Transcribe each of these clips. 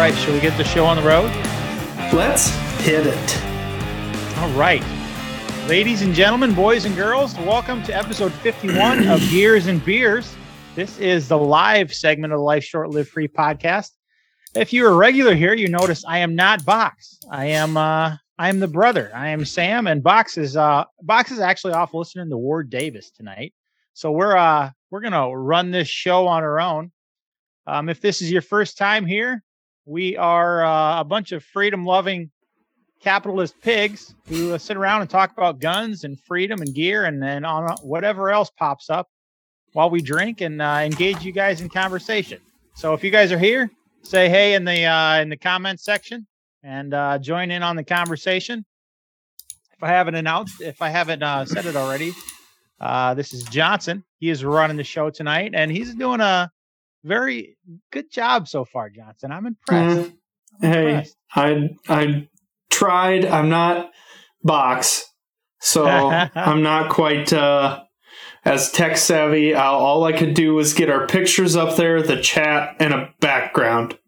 right, shall we get the show on the road? Let's hit it. All right. Ladies and gentlemen, boys and girls, welcome to episode 51 of Gears and Beers. This is the live segment of the Life Short Live Free podcast. If you're a regular here, you notice I am not Box. I am uh I am the brother. I am Sam and Box is uh Box is actually off listening to Ward Davis tonight. So we're uh we're gonna run this show on our own. Um, if this is your first time here, we are uh, a bunch of freedom loving capitalist pigs who uh, sit around and talk about guns and freedom and gear and then on uh, whatever else pops up while we drink and uh, engage you guys in conversation. So if you guys are here, say hey in the uh, in the comments section and uh, join in on the conversation. If I haven't announced, if I haven't uh, said it already, uh, this is Johnson. He is running the show tonight, and he's doing a very good job so far, Johnson. I'm impressed. Mm. Hey, I I tried. I'm not box, so I'm not quite uh, as tech savvy. Uh, all I could do was get our pictures up there, the chat, and a background.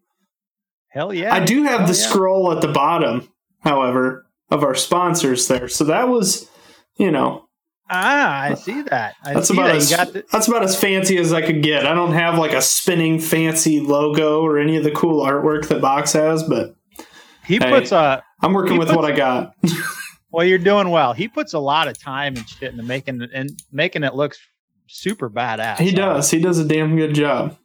Hell yeah! I do have Hell the yeah. scroll at the bottom, however, of our sponsors there. So that was, you know, Ah, I see that. I that's see about that. as You got the, that's about as fancy as I could get. I don't have like a spinning fancy logo or any of the cool artwork that Box has, but he Hey. puts a I'm working with puts- what I got. well. You're doing well. He puts a lot of time and shit into making it and making it look super badass. he does. He does a damn good job.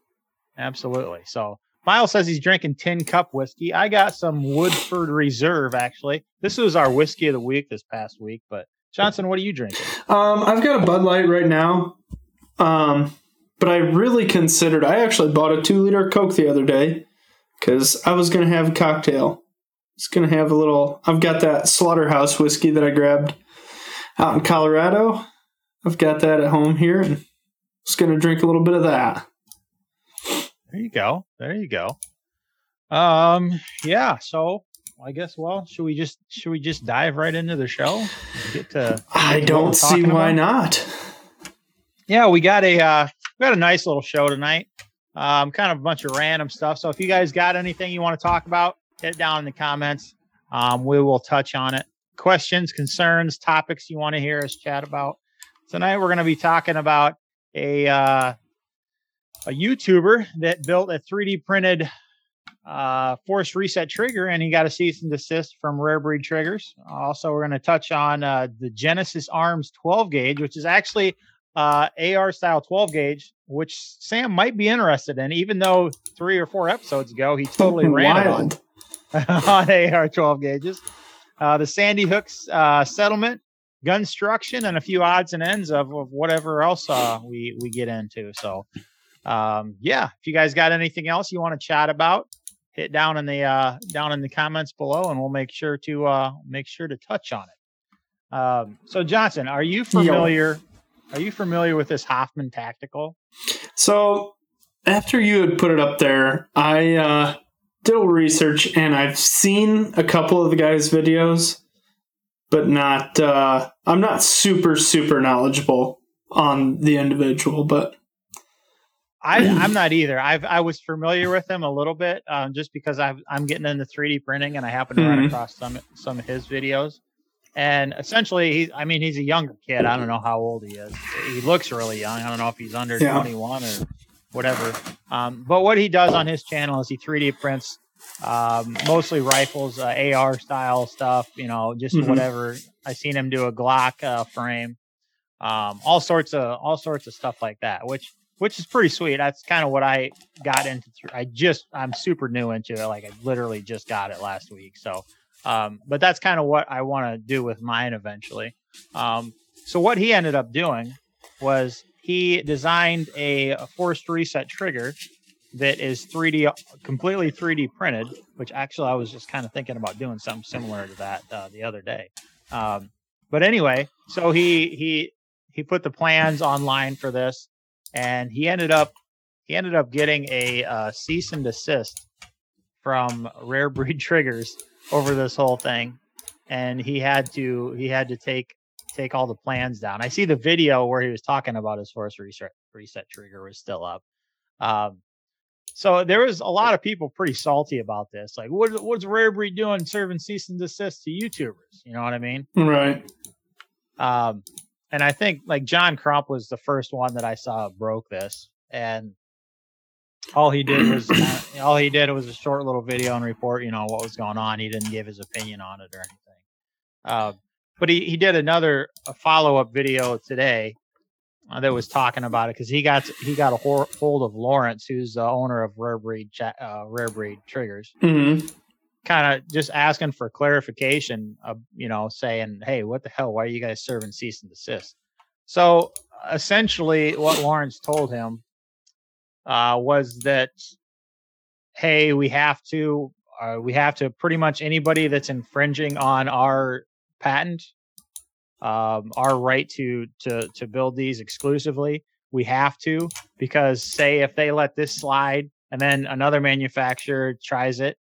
absolutely. So Miles says he's drinking tin cup whiskey. I got some Woodford Reserve actually. This was our whiskey of the week this past week. But Johnson, what are you drinking? Um, I've got a Bud Light right now. Um, but I really considered. I actually bought a two liter Coke the other day because I was gonna have a cocktail. It's gonna have a little. I've got that Slaughterhouse whiskey that I grabbed out in Colorado. I've got that at home here, and just gonna drink a little bit of that. There you go. There you go. Um, yeah. So I guess. Well, should we just should we just dive right into the show? Get to I don't see why about? not. yeah, we got a uh, we got a nice little show tonight. Um, kind of a bunch of random stuff. So if you guys got anything you want to talk about, hit it down in the comments. Um, we will touch on it. Questions, concerns, topics you want to hear us chat about. Tonight we're going to be talking about a uh, a YouTuber that built a 3D printed uh, forced reset trigger, and he got a cease and desist from Rare Breed Triggers. Also, we're going to touch on uh, the Genesis Arms 12 gauge, which is actually uh, AR style 12 gauge, which Sam might be interested in, even though three or four episodes ago he totally ran on, on AR 12 gauges. Uh, the Sandy Hooks uh, settlement, Gunstruction, and a few odds and ends of, of whatever else uh, we we get into. So, um, yeah, if you guys got anything else you want to chat about, hit down in the uh, down in the comments below, and we'll make sure to uh, make sure to touch on it. Um, so, Johnson, are you familiar? Are you familiar with this Hoffman Tactical? So after you had put it up there, I uh, did a little research and I've seen a couple of the guys' videos, but not. Uh, I'm not super super knowledgeable on the individual, but I, I'm not either. I've I was familiar with him a little bit, um, just because I've, I'm getting into 3D printing and I happen to run Mhm. across some some of his videos. And essentially, he I mean, he's a younger kid. I don't know how old he is. He looks really young. I don't know if he's under Yeah. 21 or whatever. Um, but what he does on his channel is he 3D prints um, mostly rifles, uh, AR style stuff. You know, just Mhm. whatever. I seen him do a Glock uh, frame, um, all sorts of all sorts of stuff like that, which which is pretty sweet. That's kind of what I got into. Through. I just I'm super new into it. Like I literally just got it last week. So, um, but that's kind of what I want to do with mine eventually. Um, so what he ended up doing was he designed a, a forced reset trigger that is 3D, completely 3D printed. Which actually I was just kind of thinking about doing something similar to that uh, the other day. Um, but anyway, so he he he put the plans online for this, and he ended up he ended up getting a uh, cease and desist from Rare Breed Triggers over this whole thing, and he had to he had to take take all the plans down. I see the video where he was talking about his force reset reset trigger was still up. Um, So there was a lot of people pretty salty about this. Like, what, what's Rare Breed doing serving cease and desist to YouTubers? You know what I mean? Right. Um, and I think like John Crump was the first one that I saw broke this, and all he did was uh, all he did was a short little video and report, you know, what was going on. He didn't give his opinion on it or anything. Uh, but he he did another follow up video today uh, that was talking about it because he got he got a hold of Lawrence, who's the owner of Rare Breed uh, Rare Breed Triggers. Mm-hmm. Kind of just asking for clarification, of, you know, saying, "Hey, what the hell? Why are you guys serving cease and desist?" So essentially, what Lawrence told him uh, was that, "Hey, we have to." Uh, we have to pretty much anybody that's infringing on our patent um, our right to to to build these exclusively. We have to because say if they let this slide and then another manufacturer tries it,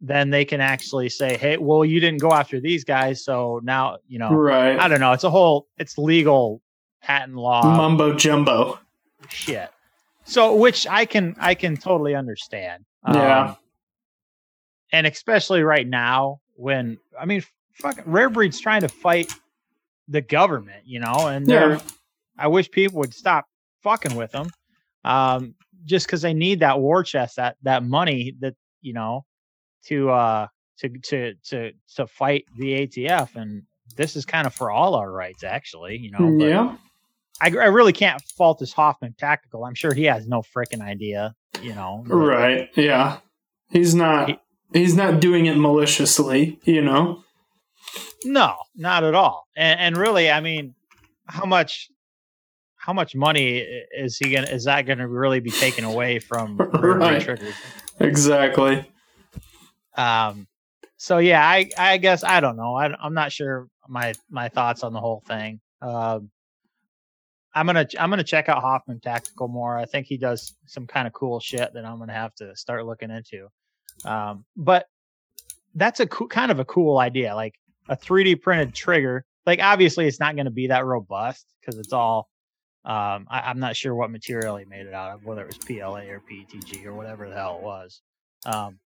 then they can actually say, "Hey, well, you didn't go after these guys, so now you know." Right. I don't know. It's a whole. It's legal patent law mumbo jumbo shit. So, which I can I can totally understand. Yeah. Um, and especially right now when I mean, fucking Rare Breed's trying to fight the government, you know, and yeah. I wish people would stop fucking with them, um, just because they need that war chest, that that money that you know, to uh to to to to fight the ATF, and this is kind of for all our rights, actually, you know. yeah. I, I really can't fault this Hoffman tactical. I'm sure he has no freaking idea, you know. Right. Yeah. He's not. He, he's not doing it maliciously, you know. No, not at all. And, and really, I mean, how much how much money is he gonna is that gonna really be taken away from right. triggers? Exactly. Um. So yeah, I I guess I don't know. I, I'm not sure my my thoughts on the whole thing. Um. I'm gonna I'm gonna check out Hoffman Tactical more. I think he does some kind of cool shit that I'm gonna have to start looking into. Um, but that's a co- kind of a cool idea. Like a 3D printed trigger. Like obviously it's not to be that robust because it's all um, I, am not sure what material he made it out of, whether it was PLA or PETG or whatever the hell it was. Um,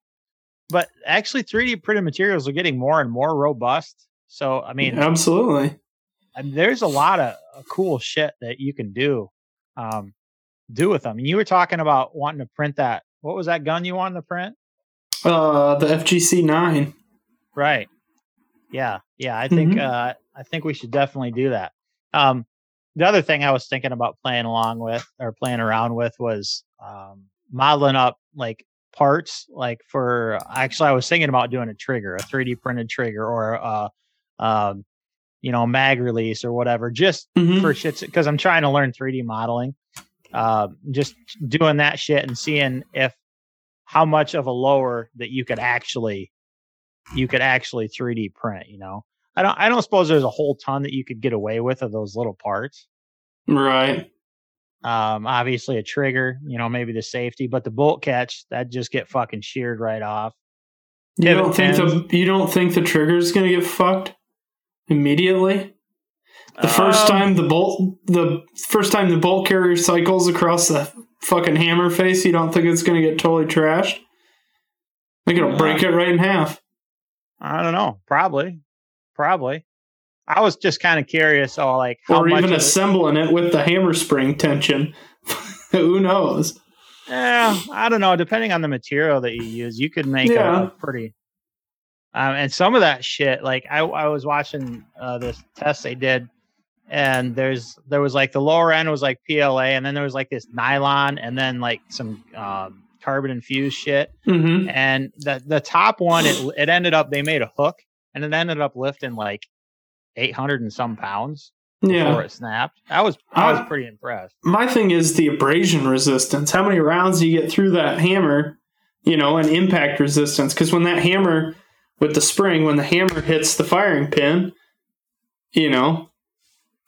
but actually, 3D printed materials are getting more and more robust. So I mean, absolutely, I mean, there's a lot of cool shit that you can do um, do with them. And you were talking about wanting to print that. What was that gun you wanted to print? Uh, the FGC nine. Right. Yeah, yeah. I think mm-hmm. uh, I think we should definitely do that. Um, the other thing I was thinking about playing along with or playing around with was um, modeling up like parts. Like for actually, I was thinking about doing a trigger, a 3D printed trigger, or a, um, you know, mag release or whatever, just mm-hmm. for shits. Because I'm trying to learn 3D modeling. Uh, just doing that shit and seeing if how much of a lower that you could actually you could actually 3D print, you know. I don't I don't suppose there's a whole ton that you could get away with of those little parts. Right. Um obviously a trigger, you know, maybe the safety, but the bolt catch that just get fucking sheared right off. You don't think the you don't think the trigger's going to get fucked immediately? The first um, time the bolt the first time the bolt carrier cycles across the fucking hammer face, you don't think it's going to get totally trashed? I think it'll break it right in half. I don't know. Probably, probably. I was just kind of curious, oh, like how or even assembling it with the hammer spring tension. Who knows? Yeah, I don't know. Depending on the material that you use, you could make yeah. a, pretty. Um, and some of that shit, like I, I was watching uh, this test they did, and there's there was like the lower end was like PLA, and then there was like this nylon, and then like some um, carbon infused shit. Mm-hmm. And the the top one, it it ended up they made a hook, and it ended up lifting like eight hundred and some pounds before it snapped. I was I was uh, pretty impressed. My thing is the abrasion resistance. How many rounds do you get through that hammer? You know, and impact resistance. Because when that hammer with the spring, when the hammer hits the firing pin, you know,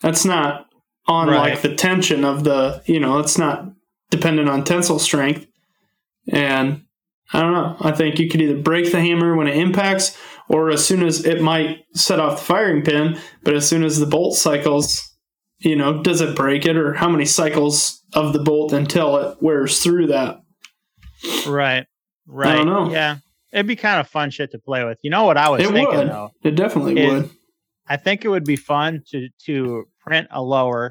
that's not on right. like the tension of the. You know, it's not dependent on tensile strength. And I don't know. I think you could either break the hammer when it impacts, or as soon as it might set off the firing pin, but as soon as the bolt cycles, you know, does it break it, or how many cycles of the bolt until it wears through that? Right. Right. don't know. Yeah. It'd be kind of fun shit to play with. You know what I was It thinking would. though? It definitely Is- would. I think it would be fun to to print a lower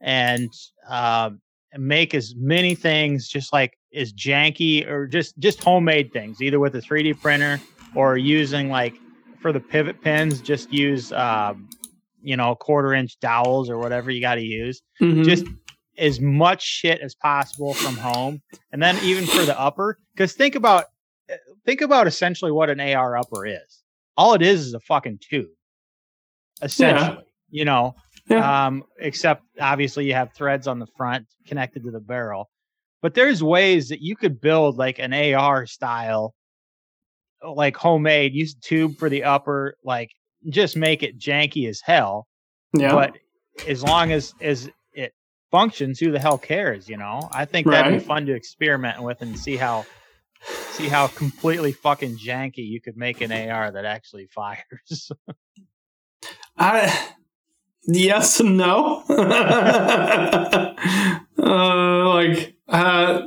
and um, make as many things just like as janky or just just homemade things, either with a 3D printer or using like for the pivot pins, just use um, you know quarter inch dowels or whatever you got to use. Mhm. Just as much shit as possible from home, and then even for the upper, because think about think about essentially what an AR upper is. All it is is a fucking tube, essentially. You know, Yeah. um, except obviously you have threads on the front connected to the barrel. But there's ways that you could build like an AR style, like homemade, use tube for the upper, like just make it janky as hell. yeah. But as long as as it functions, who the hell cares? You know, I think that'd be fun to experiment with and see how see how completely fucking janky you could make an AR that actually fires. I yes and no. uh, like uh,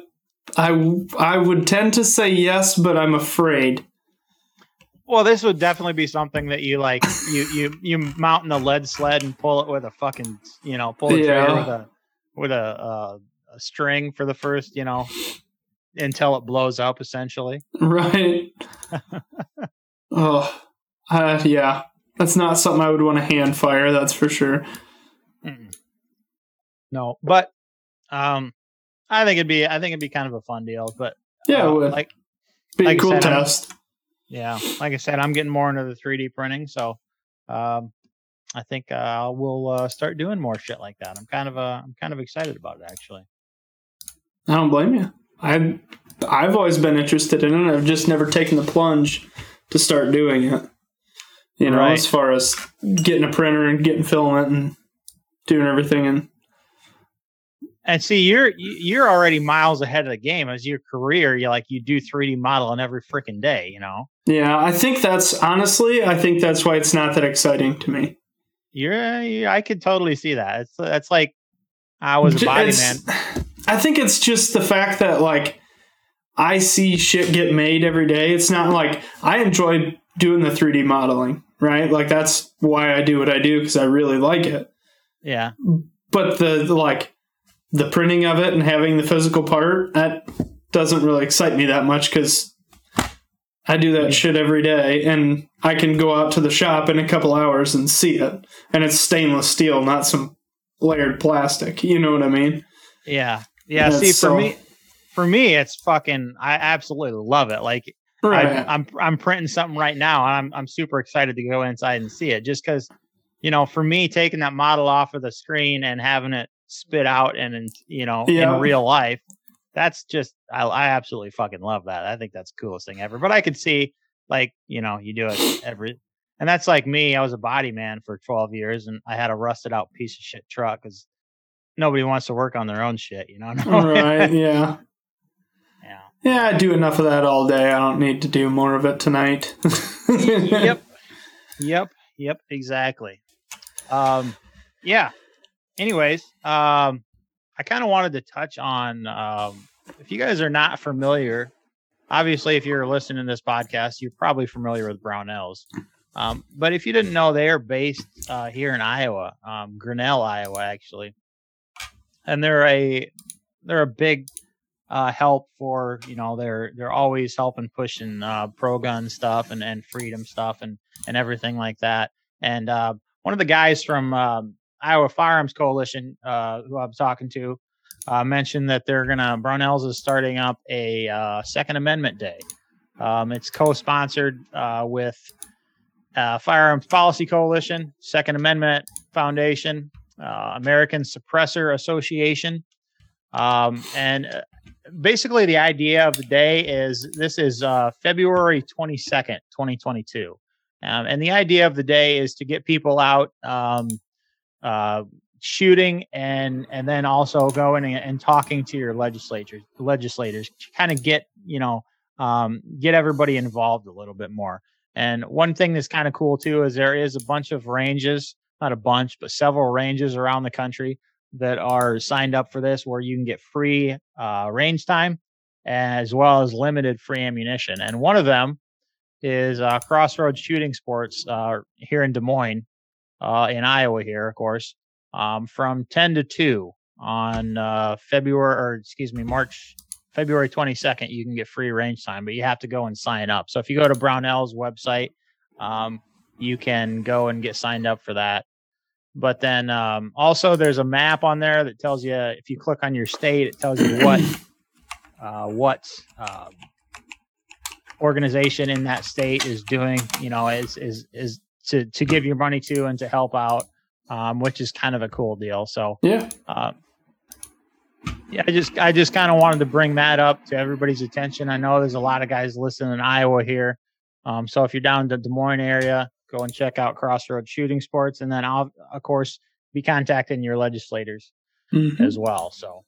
I I would tend to say yes, but I'm afraid. Well, this would definitely be something that you like. You you you mount in a lead sled and pull it with a fucking you know pull it Yeah. with a with a, uh, a string for the first you know until it blows up essentially. Right. oh, uh, yeah. That's not something I would want to hand fire. That's for sure. Mm-mm. No, but um, I think it'd be I think it'd be kind of a fun deal. But Yeah, uh, it would like be like a cool said, I'm- test. Yeah, like I said, I'm getting more into the 3D printing, so um, I think uh, we'll uh, start doing more shit like that. I'm kind of uh, I'm kind of excited about it actually. I don't blame you. I I've always been interested in it. I've just never taken the plunge to start doing it. You know, Right. as far as getting a printer and getting filament and doing everything and And see, you're you're already miles ahead of the game as your career. You like you do 3D modeling every freaking day. You know, yeah, I think that's honestly, I think that's why it's not that exciting to me. you're you I could totally see that. It's that's like I was a body man. I think it's just the fact that like I see shit get made every day. It's not like I enjoy doing the 3D modeling, right? Like that's why I do what I do because I really like it. Yeah, But the, the like the printing of it and having the physical part that doesn't really excite me that much because I do that shit every day and I can go out to the shop in a couple hours and see it and it's stainless steel, not some layered plastic. You know what I mean? yeah, yeah. See, for so- me, for me, it's fucking. I absolutely love it. Like Right. I, I'm I'm printing something right now, and I'm I'm super excited to go inside and see it. Just because, you know, for me, taking that model off of the screen and having it spit out and, and you know Yeah. in real life, that's just I, I absolutely fucking love that. I think that's the coolest thing ever. But I could see like you know you do it every, and that's like me. I was a body man for 12 years, and I had a rusted out piece of shit truck because nobody wants to work on their own shit, you know. right. Yeah. yeah. Yeah, I do enough of that all day. I don't need to do more of it tonight. yep yep yep exactly um yeah anyways um i kind of wanted to touch on um if you guys are not familiar obviously if you're listening to this podcast you're probably familiar with brownells um, but if you didn't know they are based uh, here in iowa um, grinnell iowa actually and they're a they're a big uh, help for you know they're they're always helping pushing uh, pro gun stuff and, and freedom stuff and and everything like that. And uh, one of the guys from um, Iowa Firearms Coalition, uh, who I'm talking to, uh, mentioned that they're gonna Brownells is starting up a uh, Second Amendment Day. Um, it's co-sponsored uh, with uh, Firearms Policy Coalition, Second Amendment Foundation, uh, American Suppressor Association, um, and basically the idea of the day is this is February 22nd, 2022. Um, and the idea of the day is to get people out um, uh, shooting and and then also going and, and talking to your legislators legislators to kind of get you know um, get everybody involved a little bit more. And one thing that's kind of cool too is there is a bunch of ranges, not a bunch, but several ranges around the country that are signed up for this where you can get free uh, range time as well as limited free ammunition. And one of them is uh, Crossroads Shooting Sports uh, here in Des Moines, uh, in Iowa, here, of course, um, from 10 to 2 on uh, February, or excuse me, March, February 22nd. You can get free range time, but you have to go and sign up. So if you go to Brownell's website, um, you can go and get signed up for that. But then um, also there's a map on there that tells you if you click on your state, it tells you what uh, what um, organization in that state is doing. You know, is is is to to give your money to and to help out, um, which is kind of a cool deal. So Yeah. um, yeah, I just I just kind of wanted to bring that up to everybody's attention. I know there's a lot of guys listening in Iowa here, um, so if you're down in the Des Moines area, go and check out Crossroad Shooting Sports, and then I'll of course be contacting your legislators Mhm. as well. So,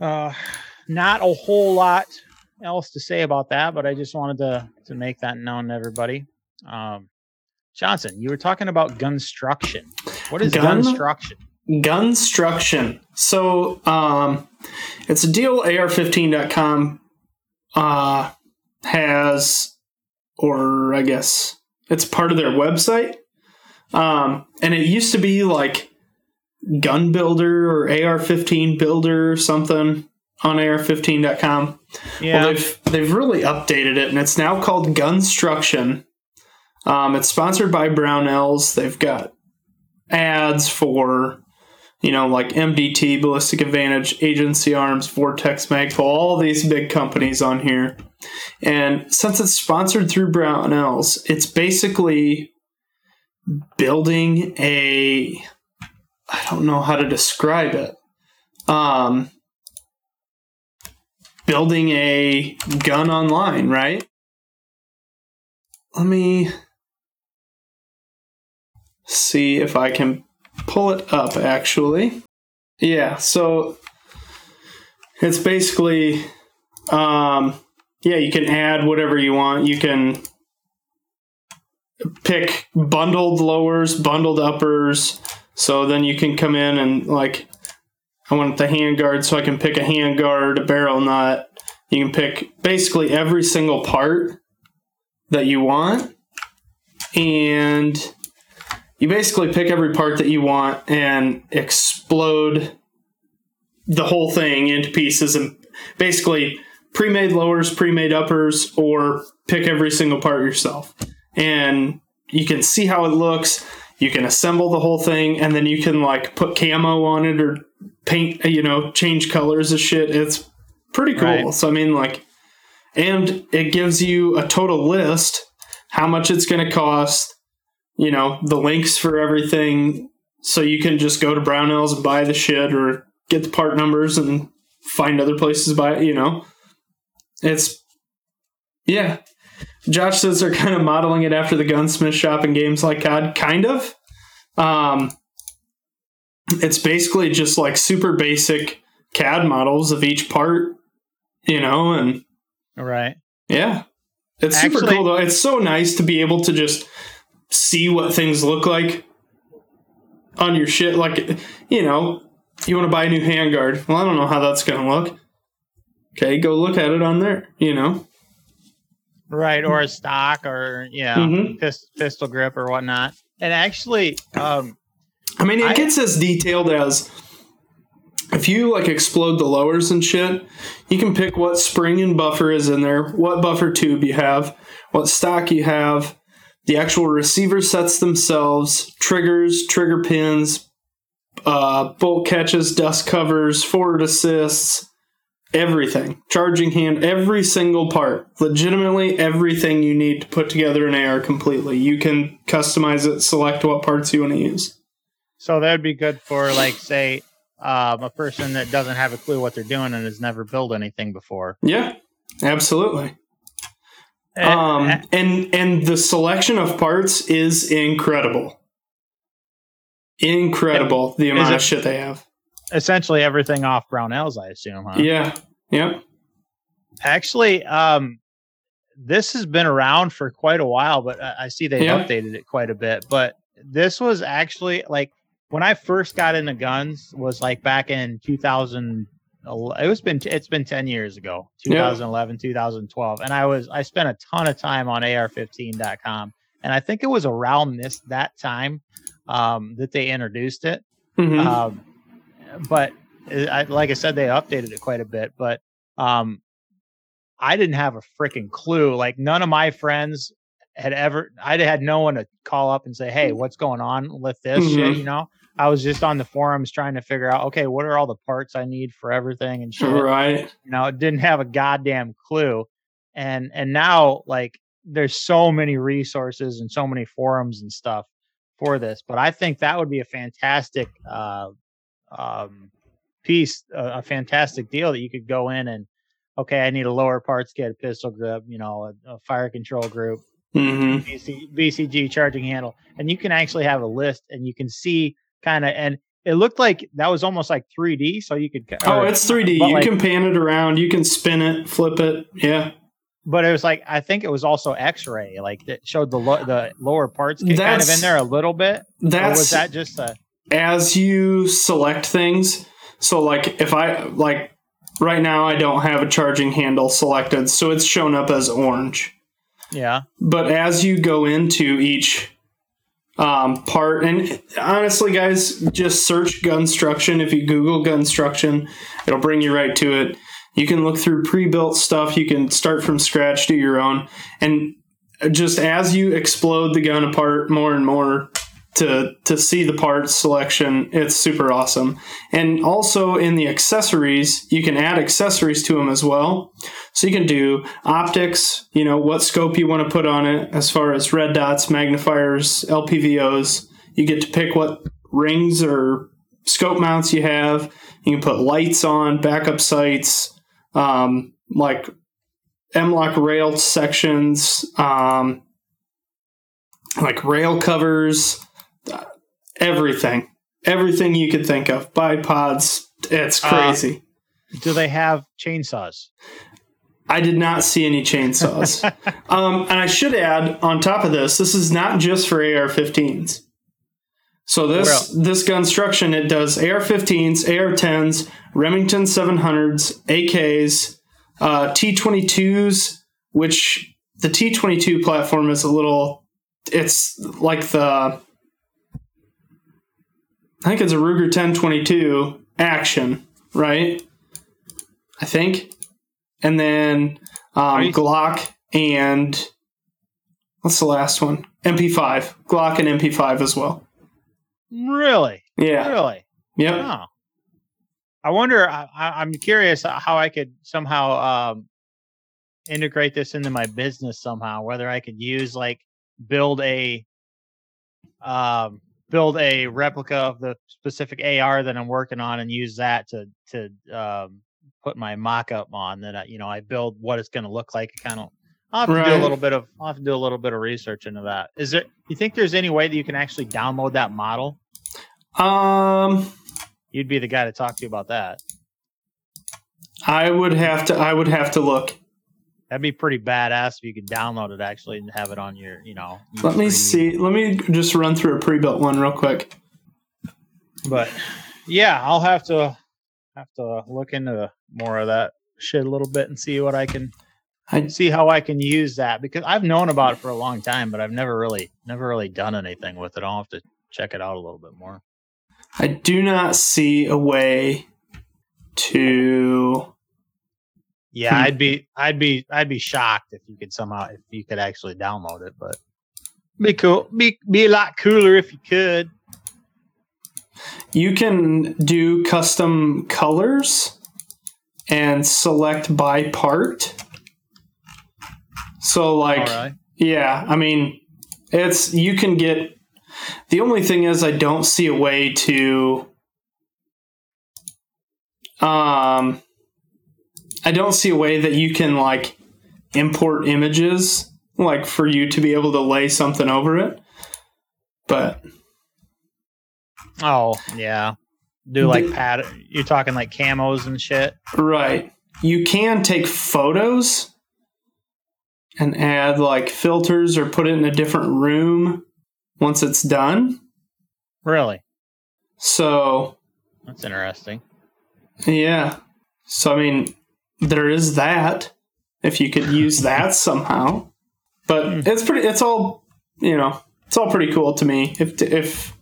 uh, not a whole lot else to say about that, but I just wanted to to make that known to everybody. Um, Johnson, you were talking about gunstruction. What is Gun- gunstruction? Gunstruction. So um, it's a deal AR15.com uh, has, or I guess it's part of their website. Um, and it used to be like Gun Builder or AR15 Builder or something on AR15.com. Yeah, Well, they've they've really updated it, and it's now called Gunstruction. Um, it's sponsored by Brownells. They've got ads for, you know, like MDT, Ballistic Advantage, Agency Arms, Vortex Magpul, all these big companies on here. And since it's sponsored through Brownells, it's basically building a. I don't know how to describe it. Um, building a gun online, right? Let me see if I can pull it up actually. Yeah, so it's basically um yeah, you can add whatever you want. You can pick bundled lowers, bundled uppers. So then you can come in and like I want the hand guard so I can pick a hand guard, a barrel nut. You can pick basically every single part that you want. And you basically pick every part that you want and explode the whole thing into pieces and basically pre-made lowers, pre-made uppers, or pick every single part yourself. And you can see how it looks. You can assemble the whole thing, and then you can like put camo on it or paint, you know, change colors of shit. It's pretty cool. Right. So I mean, like, and it gives you a total list, how much it's going to cost, you know, the links for everything, so you can just go to Brownells and buy the shit or get the part numbers and find other places to buy it. You know, it's yeah. Josh says they're kind of modeling it after the gunsmith shop in games like COD, kind of. Um, it's basically just like super basic CAD models of each part, you know, and right. yeah, it's super Actually- cool though. It's so nice to be able to just see what things look like on your shit. Like, you know, you want to buy a new handguard. Well, I don't know how that's going to look. Okay, go look at it on there. You know, Right, or a stock, or yeah, Mhm. pist- pistol grip or whatnot. And actually, um, I mean, it I- gets as detailed as if you like explode the lowers and shit, you can pick what spring and buffer is in there, what buffer tube you have, what stock you have, the actual receiver sets themselves, triggers, trigger pins, uh, bolt catches, dust covers, forward assists, everything, charging hand, every single part, legitimately everything you need to put together an AR completely. You can customize it, select what parts you want to use. so that would be good for like, say, um, a person that doesn't have a clue what they're doing and has never built anything before. Yeah, absolutely. And- Um, and and the selection of parts is incredible. Incredible the amount of shit they have. essentially everything off Brownells, I assume. Huh? Yeah. Yep. Actually, um, this has been around for quite a while, but I, I see they've Yeah. updated it quite a bit. But this was actually like when I first got into guns was like back in el- it was been it's been 10 years ago 2011 2012 and i was i spent a ton of time on ar15.com and i think it was around this that time um, that they introduced it Mhm. um, but uh, I, like i said they updated it quite a bit but um, i didn't have a freaking clue like none of my friends had ever i had no one to call up and say hey what's going on with this shit Mhm. you know i was just on the forums trying to figure out okay what are all the parts i need for everything and shit? Right. you know didn't have a goddamn clue. And and now like there's so many resources and so many forums and stuff for this but i think that would be a fantastic uh um piece a, a fantastic deal that you could go in and okay i need a lower parts kit a pistol grip you know a, a fire control group hmm BC, BCG charging handle, and you can actually have a list, and you can see kind of, and it looked like that was almost like 3D, so you could. Oh, it's 3D. You like- can pan it around. You can spin it, flip it. Yeah. but it was like I think it was also X-ray, like it showed the lo- the lower parts kit kind of in there a little bit. Or was that just a? as you select things. So, like, if I, like, right now I don't have a charging handle selected, so it's shown up as orange. Yeah, But as you go into each um, part, and honestly, guys, just search Gunstruction. If you Google Gunstruction, it'll bring you right to it. You can look through pre-built stuff. You can start from scratch, do your own, and just as you explode the gun apart more and more to to see the parts selection, it's super awesome. And also in the accessories, you can add accessories to them as well. So you can do optics, you know, what scope you want to put on it as far as red dots, magnifiers, LPVOs. You get to pick what rings or scope mounts you have. You can put lights on, backup sights, um, like M-lock rail sections, um, like rail covers, everything. Everything you could think of. Bipods. It's Uh, crazy. do they have chainsaws? I did not see any chainsaws. um, and I should add on top of this, this is not just for AR-15s. So this this Gunstruction it does AR-15s, AR-10s, Remington 700s, AKs, uh, T22s, which the T22 platform is a little. It's like the. I think it's a Ruger 1022 action, right? I think and then um, you- Glock and what's the last one? MP5, Glock and MP5 as well. Really, Yeah, really? yep. Oh. I wonder. I, I- I'm curious how I could somehow um, integrate this into my business somehow. Whether I could use like build a um, build a replica of the specific AR that I'm working on and use that to to um, put my mock-up on. That I, you know I build what it's going to look like. Kind of. I'll have to do a little bit of. I'll have to do a little bit of research into that. Is there? You think there's any way that you can actually download that model? Um, You'd be the guy to talk to about that. I would have to. I would have to look. That'd be pretty badass if you could download it actually and have it on your, you know. Let me see. Let me just run through a pre-built one real quick. But yeah, I'll have to have to look into more of that shit a little bit and see what I can I- see how I can use that because I've known about it for a long time, but I've never really never really done anything with it. I'll have to check it out a little bit more. I do not see a way to. Yeah, Hmm. I'd be I'd be I'd be shocked if you could somehow if you could actually download it, but be cool. Be be a lot cooler if you could. You can do custom colors and select by part. So, like, All right. yeah, I mean, it's you can get. The only thing is, I don't see a way to. Um, I don't see a way that you can like import images, like for you to be able to lay something over it. But Oh yeah, do like The- pad. You're talking like camos and shit. Right. You can take photos and add like filters or put it in a different room once it's done. Really, So, that's interesting. yeah. So I mean, there is that. If you could use that somehow, but Hmm. it's pretty. It's all you know. It's all pretty cool to me. If if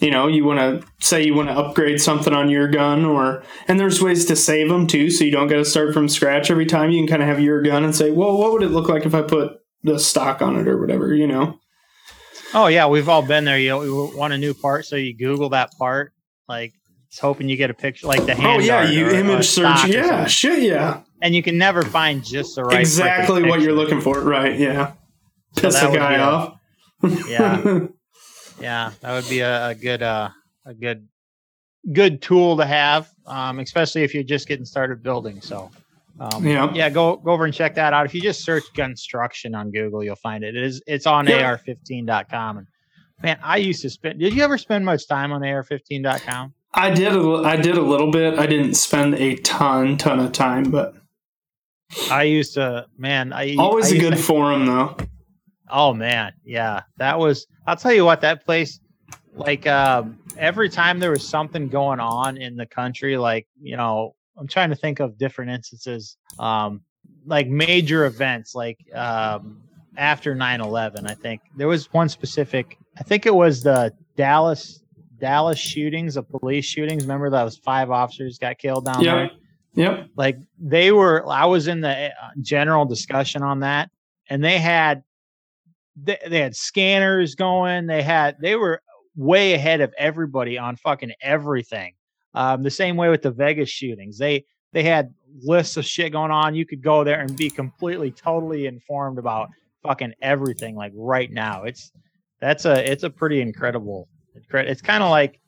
you know you want to say you want to upgrade something on your gun, or and there's ways to save them too, so you don't got to start from scratch every time. You can kind of have your gun and say, well, what would it look like if I put the stock on it or whatever, you know? Oh yeah, we've all been there. You, you want a new part, so you Google that part, like hoping you get a picture, like the Oh yeah, you image search. Yeah, yeah, shit, yeah. and you can never find just the right exactly what you're looking for. Right? Yeah. Piss a would guy be a- off. Yeah. Yeah, that would be a, a good uh a good good tool to have, um, especially if you're just getting started building. So um, Yeah. yeah, go go over and check that out. If you just search Gunstruction on Google, you'll find it. It is it's on Yep. AR15.com. And man, I used to spend. Did you ever spend much time on AR15.com? I did. A, I did a little bit. I didn't spend a ton, ton of time, but I used to. Man, I always I a good to- forum though. Oh man, yeah, that was. I'll tell you what, that place, like, um, every time there was something going on in the country, like, you know, I'm trying to think of different instances, um, like major events, like um, after 9/11. I think there was one specific. I think it was the Dallas Dallas shootings, the police shootings. Remember that was five officers got killed down Yep. there Yep. like they were i was in the uh, general discussion on that and they had they, they had scanners going they had they were way ahead of everybody on fucking everything um, the same way with the vegas shootings they they had lists of shit going on you could go there and be completely totally informed about fucking everything like right now it's that's a it's a pretty incredible it's kind of like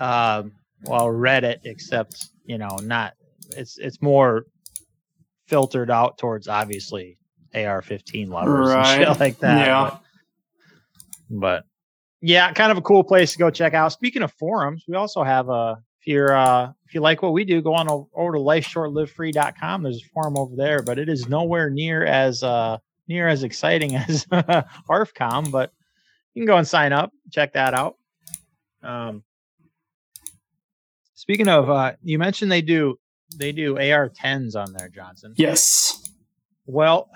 um well reddit except you know not it's it's more filtered out towards obviously AR-15 lovers and shit like that. Yeah. But, but, yeah, kind of a cool place to go check out. Speaking of forums, we also have a if you're uh if you like what we do, go on over to lifeshortlivefree.com. There's a forum over there, but it is nowhere near as uh near as exciting as ARFCOM, but you can go and sign up, check that out. Um Speaking of, uh, you mentioned they do they do AR-10s on there, Johnson. Yes. Well,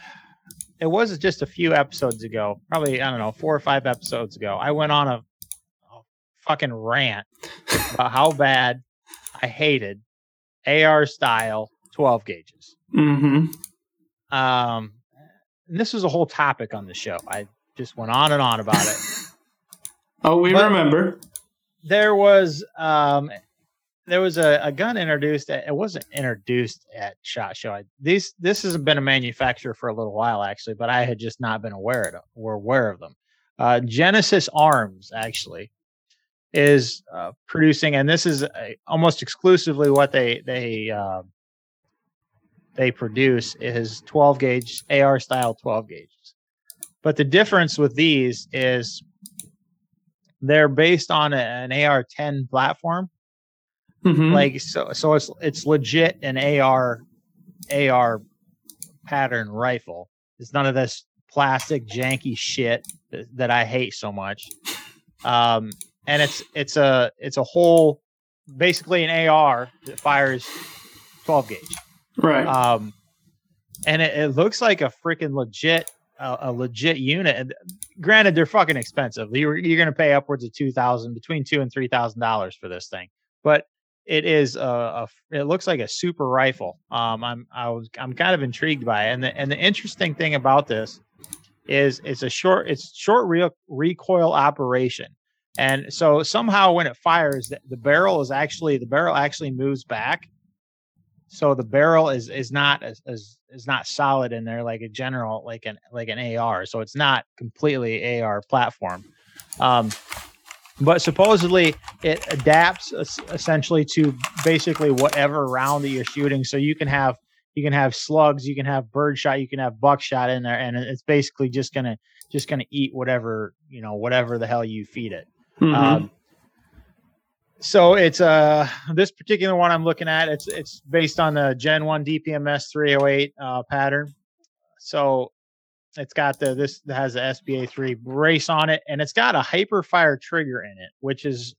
it was just a few episodes ago, probably I don't know, four or five episodes ago. I went on a, a fucking rant about how bad I hated AR style 12 gauges. Mm-hmm. Um, and this was a whole topic on the show. I just went on and on about it. Oh, we But- remember. There was um there was a, a gun introduced at, it wasn't introduced at shot show. I, these this has been a manufacturer for a little while actually but i had just not been aware of or aware of them. Uh, genesis arms actually is uh, producing and this is uh, almost exclusively what they they uh, they produce is 12 gauge ar style 12 gauges. But the difference with these is they're based on a, an AR-10 platform. Mhm. Like so, so it's it's legit an AR AR pattern rifle. It's none of this plastic janky shit that, that I hate so much. Um, and it's it's a it's a whole basically an AR that fires 12 gauge. right. Um, and it, it looks like a freaking legit, uh, a legit unit. Granted, they're fucking expensive. You're you're gonna pay upwards of two thousand, between two and three thousand dollars for this thing. But it is a, a, it looks like a super rifle. Um, I'm I was I'm kind of intrigued by it. And the and the interesting thing about this is it's a short it's short real recoil operation. And so somehow when it fires, the, the barrel is actually the barrel actually moves back so the barrel is is not as, as is not solid in there like a general like an like an AR. So it's not completely AR platform. Um, but supposedly it adapts essentially to basically whatever round that you're shooting. So you can have you can have slugs, you can have birdshot, you can have buckshot in there, and it's basically just gonna just gonna eat whatever you know whatever the hell you feed it. Mhm. Um, so it's uh this particular one I'm looking at. It's it's based on the Gen One DPMS 308 uh, pattern. So it's got the this has the SBA three brace on it, and it's got a Hiperfire trigger in it, which is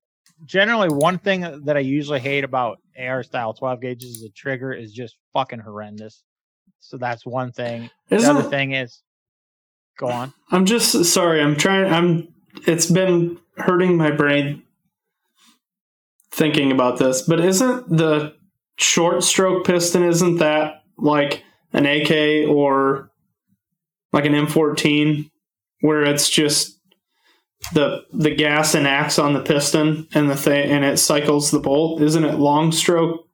generally one thing that I usually hate about AR style 12 gauges is the trigger is just fucking horrendous. So that's one thing. Isn't the other thing is, go on. I'm just sorry. I'm trying. I'm. It's been hurting my brain thinking about this, but isn't the short stroke piston? Isn't that like an AK or like an M14, where it's just the the gas and axe on the piston and the thing and it cycles the bolt? Isn't it long stroke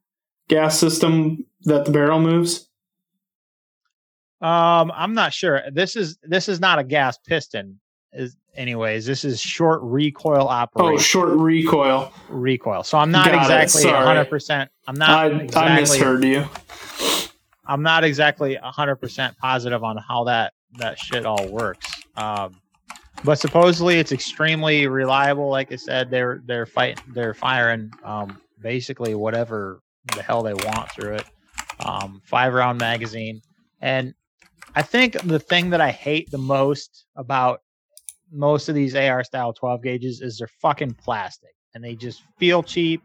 gas system that the barrel moves? Um, I'm not sure. This is this is not a gas piston. Is anyways, this is short recoil operation. Oh, short recoil. recoil. So I'm not Got exactly 100. percent I'm not. I, exactly, I misheard you. I'm not exactly 100 percent positive on how that that shit all works. Um, but supposedly it's extremely reliable. Like I said, they're they're fighting, they're firing um, basically whatever the hell they want through it. Um, five round magazine, and I think the thing that I hate the most about most of these AR style 12 gauges is they're fucking plastic and they just feel cheap.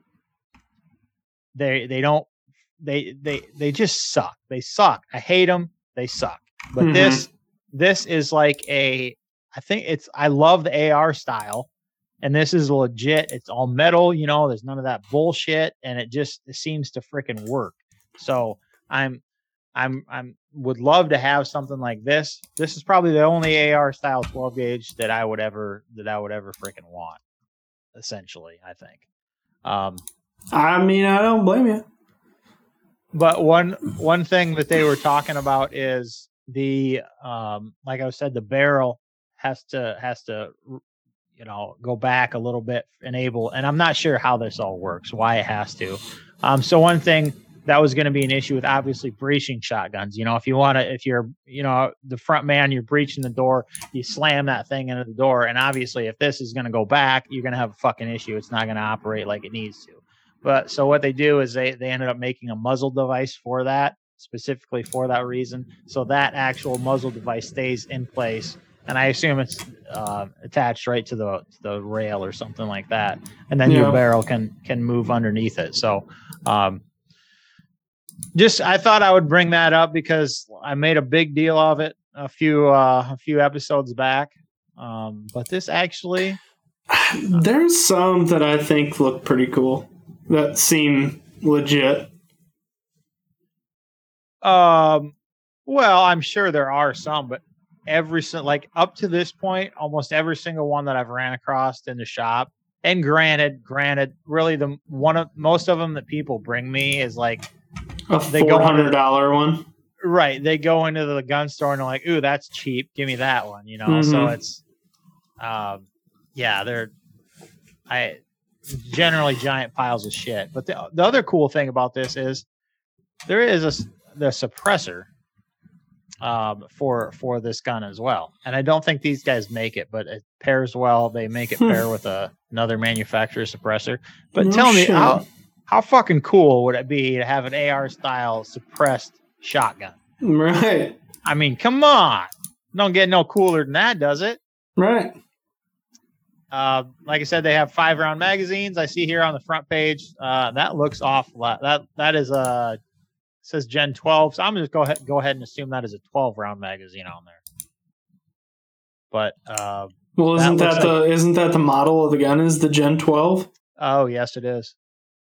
They they don't they they they just suck. They suck. I hate them. They suck. But Mhm. this this is like a I think it's I love the AR style and this is legit. It's all metal, you know, there's none of that bullshit and it just it seems to freaking work. So, I'm I'm I'm would love to have something like this. This is probably the only AR style 12 gauge that I would ever that I would ever freaking want. Essentially, I think. Um, I mean, I don't blame you. but one one thing that they were talking about is the um, like I said, the barrel has to has to you know go back a little bit, enable, and I'm not sure how this all works, why it has to. Um, so one thing that was going to be an issue with obviously breaching shotguns. You know, if you want to, if you're, you know, the front man, you're breaching the door, you slam that thing into the door, and obviously, if this is going to go back, you're going to have a fucking issue. It's not going to operate like it needs to. But so what they do is they they ended up making a muzzle device for that specifically for that reason. So that actual muzzle device stays in place, and I assume it's uh, attached right to the to the rail or something like that, and then Yeah. your barrel can can move underneath it. So. Um, just I thought I would bring that up because I made a big deal of it a few uh, a few episodes back. Um, but this actually, There's some that I think look pretty cool that seem legit. um, well, I'm sure there are some, but every like up to this point, almost every single one that I've ran across in the shop. And granted, granted, really the one of most of them that people bring me is like A They go four hundred dollar one. right they go into the gun store and they're like ooh that's cheap give me that one you know so Mhm. it's um yeah they're i generally giant piles of shit but the, the other cool thing about this is there is a the suppressor um for for this gun as well and i don't think these guys make it but it pairs well they make it pair with a, another manufacturer suppressor but No tell me shit. how how fucking cool would it be to have an ar style suppressed shotgun Right. I mean, come on. Don't get no cooler than that, does it? Right. Uh, like I said, they have five round magazines. I see here on the front page. Uh, that looks awful. That that is a says Gen 12. So I'm gonna just go ahead go ahead and assume that is a 12 round magazine on there. But uh, Well, isn't looks that, the isn't that the model of the gun? Is the Gen twelve? oh yes, it is.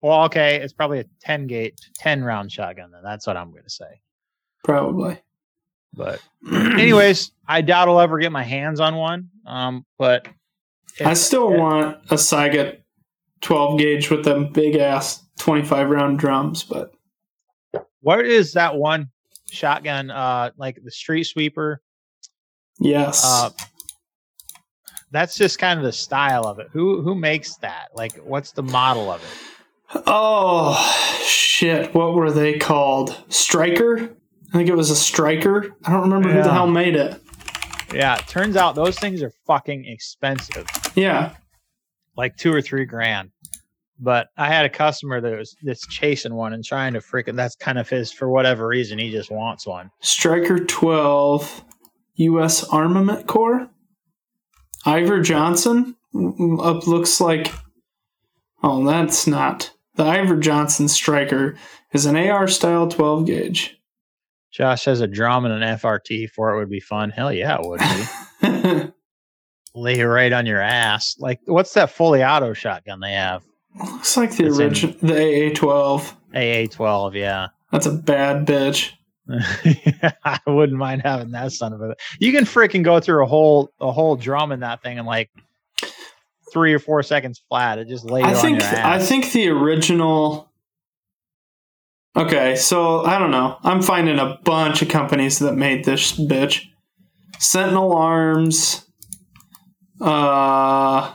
Well, okay, it's probably a 10 gauge, 10 round shotgun. Then that's what I'm going to say. Probably. But anyways, I doubt I'll ever get my hands on one. Um, but I still want a Saiga twelve gauge with them big ass twenty five round drums, but What is that one shotgun? Uh, like the street sweeper. yes. Uh, that's just kind of the style of it. Who who makes that? Like, what's the model of it? Oh shit! What were they called? Striker. I think it was a Striker. I don't remember who the hell made it. Yeah, it turns out those things are fucking expensive, Yeah. like two or three grand. But I had a customer that was that's chasing one and trying to freaking. That's kind of his for whatever reason. He just wants one. Striker 12, U.S. Armament Corps. Iver Johnson up looks like Oh, that's not. The Iver Johnson Striker is an AR style 12 gauge. Josh has a drum and an FRT for it would be fun. Hell yeah, it would be. Lay it right on your ass. Like, what's that fully auto shotgun they have? Looks like the original, the AA12. AA12, yeah. That's a bad bitch. I wouldn't mind having that son of a. You can freaking go through a whole a whole drum in that thing in like three or four seconds flat. It just lays I on think. I think the original. Okay, so I don't know. I'm finding a bunch of companies that made this bitch. Sentinel Arms. Uh,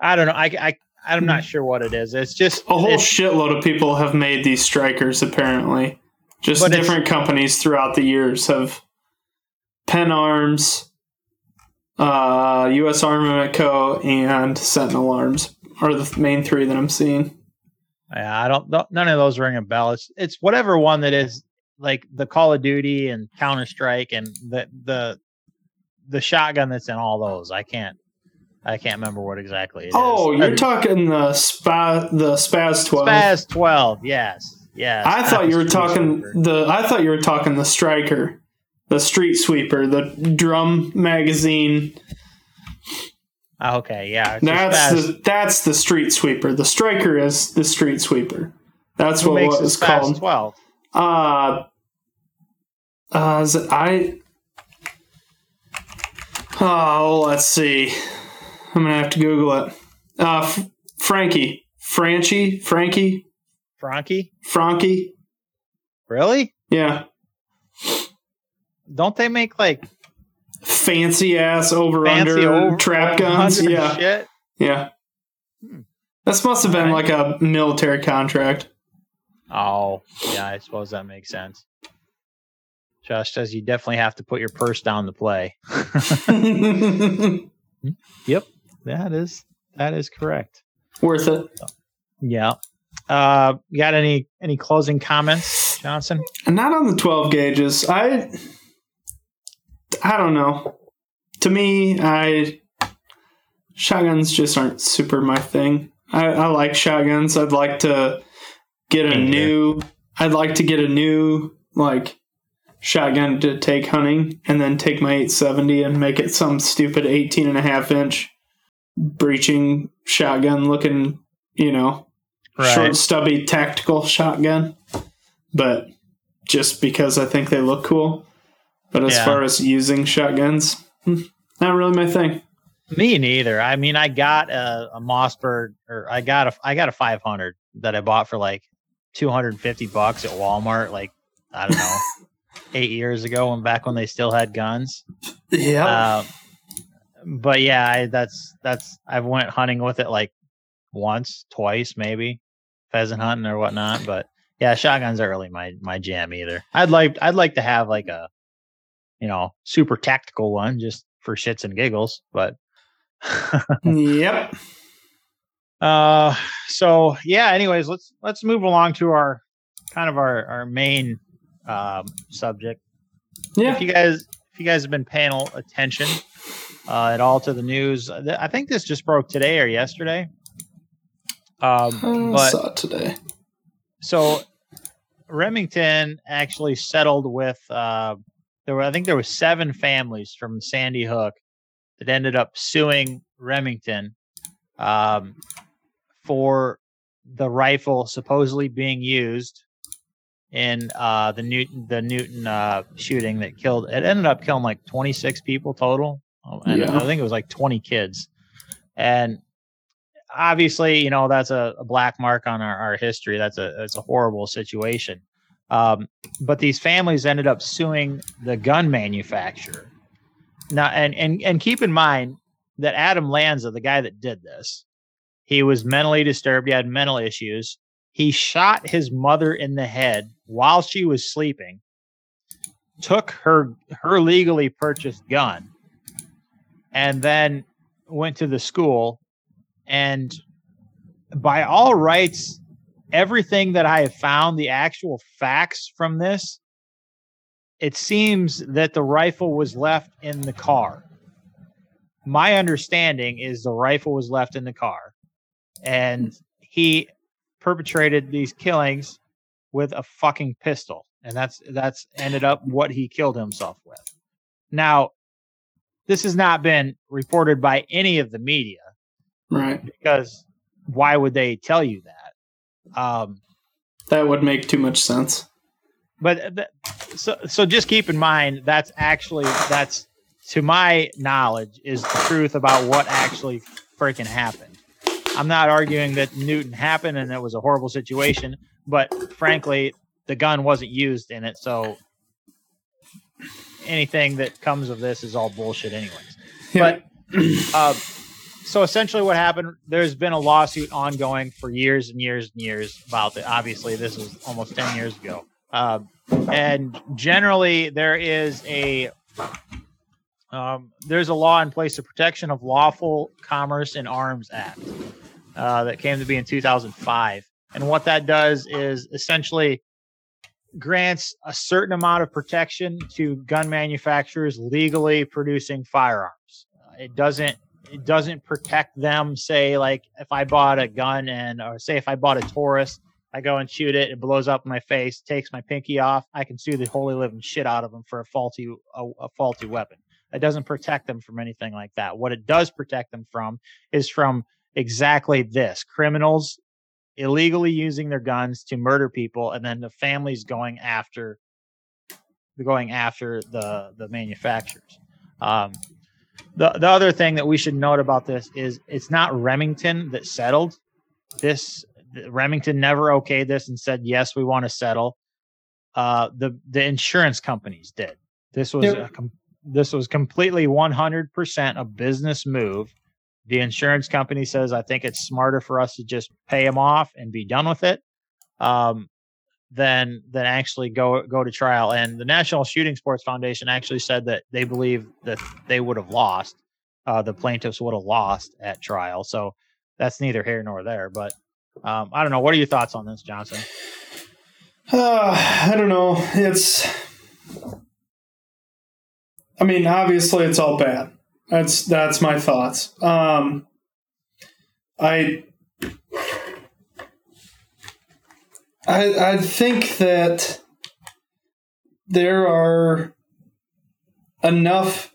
I don't know. I, I I'm not sure what it is. It's just a whole shitload of people have made these strikers. Apparently, just different companies throughout the years have. Penn Arms, uh, U.S. Armament Co. and Sentinel Arms are the main three that I'm seeing. Yeah, I don't. None of those ring a bell. It's it's whatever one that is like the Call of Duty and Counter Strike and the the the shotgun that's in all those. I can't. I can't remember what exactly it is. Oh, you're talking the spa the SPAS twelve. SPAS twelve. Yes, yes. I thought you were talking the. I thought you were talking the Striker, the Street Sweeper, the drum magazine. Ah, Okay, yeah. That's the that's the Street Sweeper. The Striker is the Street Sweeper. That's who what makes was called. twelve. Uh, uh, is it I? Oh, let's see. I'm gonna have to Google it. Uh, F- Frankie, Franchi, Frankie, Frankie, Frankie. really? Yeah, Don't they make like fancy ass over fancy under over trap guns. Yeah, shit? yeah. Hmm. This must have been like a military contract. Oh, yeah. I suppose that makes sense. Josh says you definitely have to put your purse down to play. Yep, that is that is correct. Worth it. Yeah. Uh, you got any any closing comments, Johnson? Not on the 12 gauges. I I don't know. To me, I shotguns just aren't super my thing. I, I like shotguns. I'd like to get a new I'd like to get a new like shotgun to take hunting and then take my 870 and make it some stupid 18 and a half inch breaching shotgun looking, you know, short, stubby tactical shotgun. But just because I think they look cool. But as Yeah. far as using shotguns, hmm, not really my thing. Me neither. I mean, I got a, a Mossberg, or I got a I got a 500 that I bought for like 250 bucks at Walmart. Like I don't know, eight years ago, when back when they still had guns. Yeah. Uh, but yeah, I, that's that's I've went hunting with it like once, twice, maybe pheasant hunting or whatnot. But yeah, shotguns are really my my jam either. I'd like I'd like to have like a you know super tactical one just for shits and giggles. But yep. uh, so yeah. Anyways, let's let's move along to our kind of our our main um, subject. Yeah. if you guys if you guys have been paying attention uh, at all to the news, uh, th- I think this just broke today or yesterday. Um, I but saw it today. so Remington actually settled with uh, there were I think there were seven families from Sandy Hook that ended up suing Remington um, for the rifle supposedly being used in uh, the Newtown the Newtown uh, shooting that killed it ended up killing like 26 people total Oh, and Yeah. I think it was like 20 kids. And obviously you know that's a, a black mark on our, our history. That's a that's a horrible situation um, but these families ended up suing the gun manufacturer. Now and and and keep in mind that adam lanza the guy that did this he was mentally disturbed. He had mental issues. He shot his mother in the head while she was sleeping took her her legally purchased gun and then went to the school. And by all rights everything that i have found the actual facts from this it seems that the rifle was left in the car my understanding is the rifle was left in the car and he perpetrated these killings with a fucking pistol, and that's that's ended up what he killed himself with. Now, this has not been reported by any of the media, right? Because why would they tell you that? Um, that would make too much sense. But th- so so just keep in mind that's actually that's to my knowledge is the truth about what actually freaking happened. I'm not arguing that Newtown happened and it was a horrible situation, but frankly, the gun wasn't used in it, so anything that comes of this is all bullshit, anyways. Yeah. But uh, so essentially, what happened? There's been a lawsuit ongoing for years and years and years about it. Obviously, this was almost ten years ago, uh, and generally, there is a um, there's a law in place, the Protection of Lawful Commerce in Arms Act, uh, that came to be in 2005. And what that does is essentially grants a certain amount of protection to gun manufacturers legally producing firearms. It doesn't it doesn't protect them. Say like if I bought a gun and or say if I bought a Taurus, I go and shoot it, it blows up in my face, takes my pinky off. I can sue the holy living shit out of them for a faulty a, a faulty weapon. It doesn't protect them from anything like that. What it does protect them from is from exactly this criminals illegally using their guns to murder people and then the families going after going after the the manufacturers um, the the other thing that we should note about this is it's not remington that settled this. Remington never okayed this and said yes we want to settle. Uh, the the insurance companies did. This was a, this was completely 100% a business move. The insurance company says, I think it's smarter for us to just pay them off and be done with it. Um, than than actually go go to trial. And the National Shooting Sports Foundation actually said that they believe that they would have lost. Uh, the plaintiffs would have lost at trial. So that's neither here nor there. But um, I don't know. What are your thoughts on this, Johnson? Uh, I don't know. It's. I mean, obviously, it's all bad. That's that's my thoughts. Um, I I I think that there are enough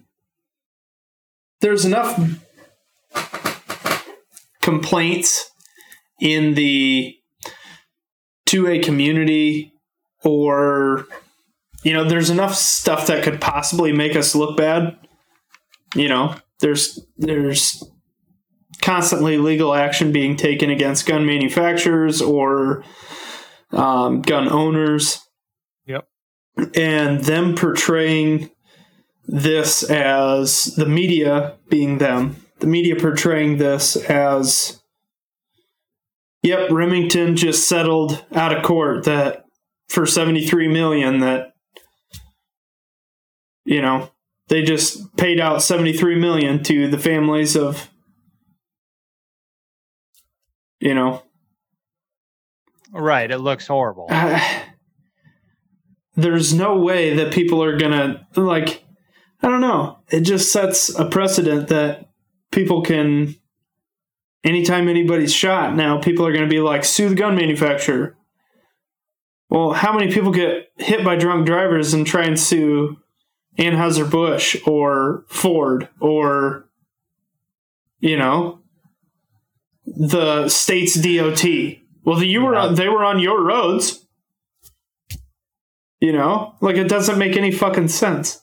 there's enough complaints in the 2A community or you know there's enough stuff that could possibly make us look bad. You know, there's there's constantly legal action being taken against gun manufacturers or um, gun owners. Yep. And them portraying this as the media being them, the media portraying this as, yep, Remington just settled out of court that for 73 million that, you know, they just paid out 73 million to the families of you know right it looks horrible. Uh, there's no way that people are gonna like i don't know. It just sets a precedent that people can anytime anybody's shot now people are gonna be like sue the gun manufacturer. Well how many people get hit by drunk drivers and try and sue Anheuser-Busch or Ford or, you know, the state's DOT. Well, you were on, they were on your roads. You know, like it doesn't make any fucking sense.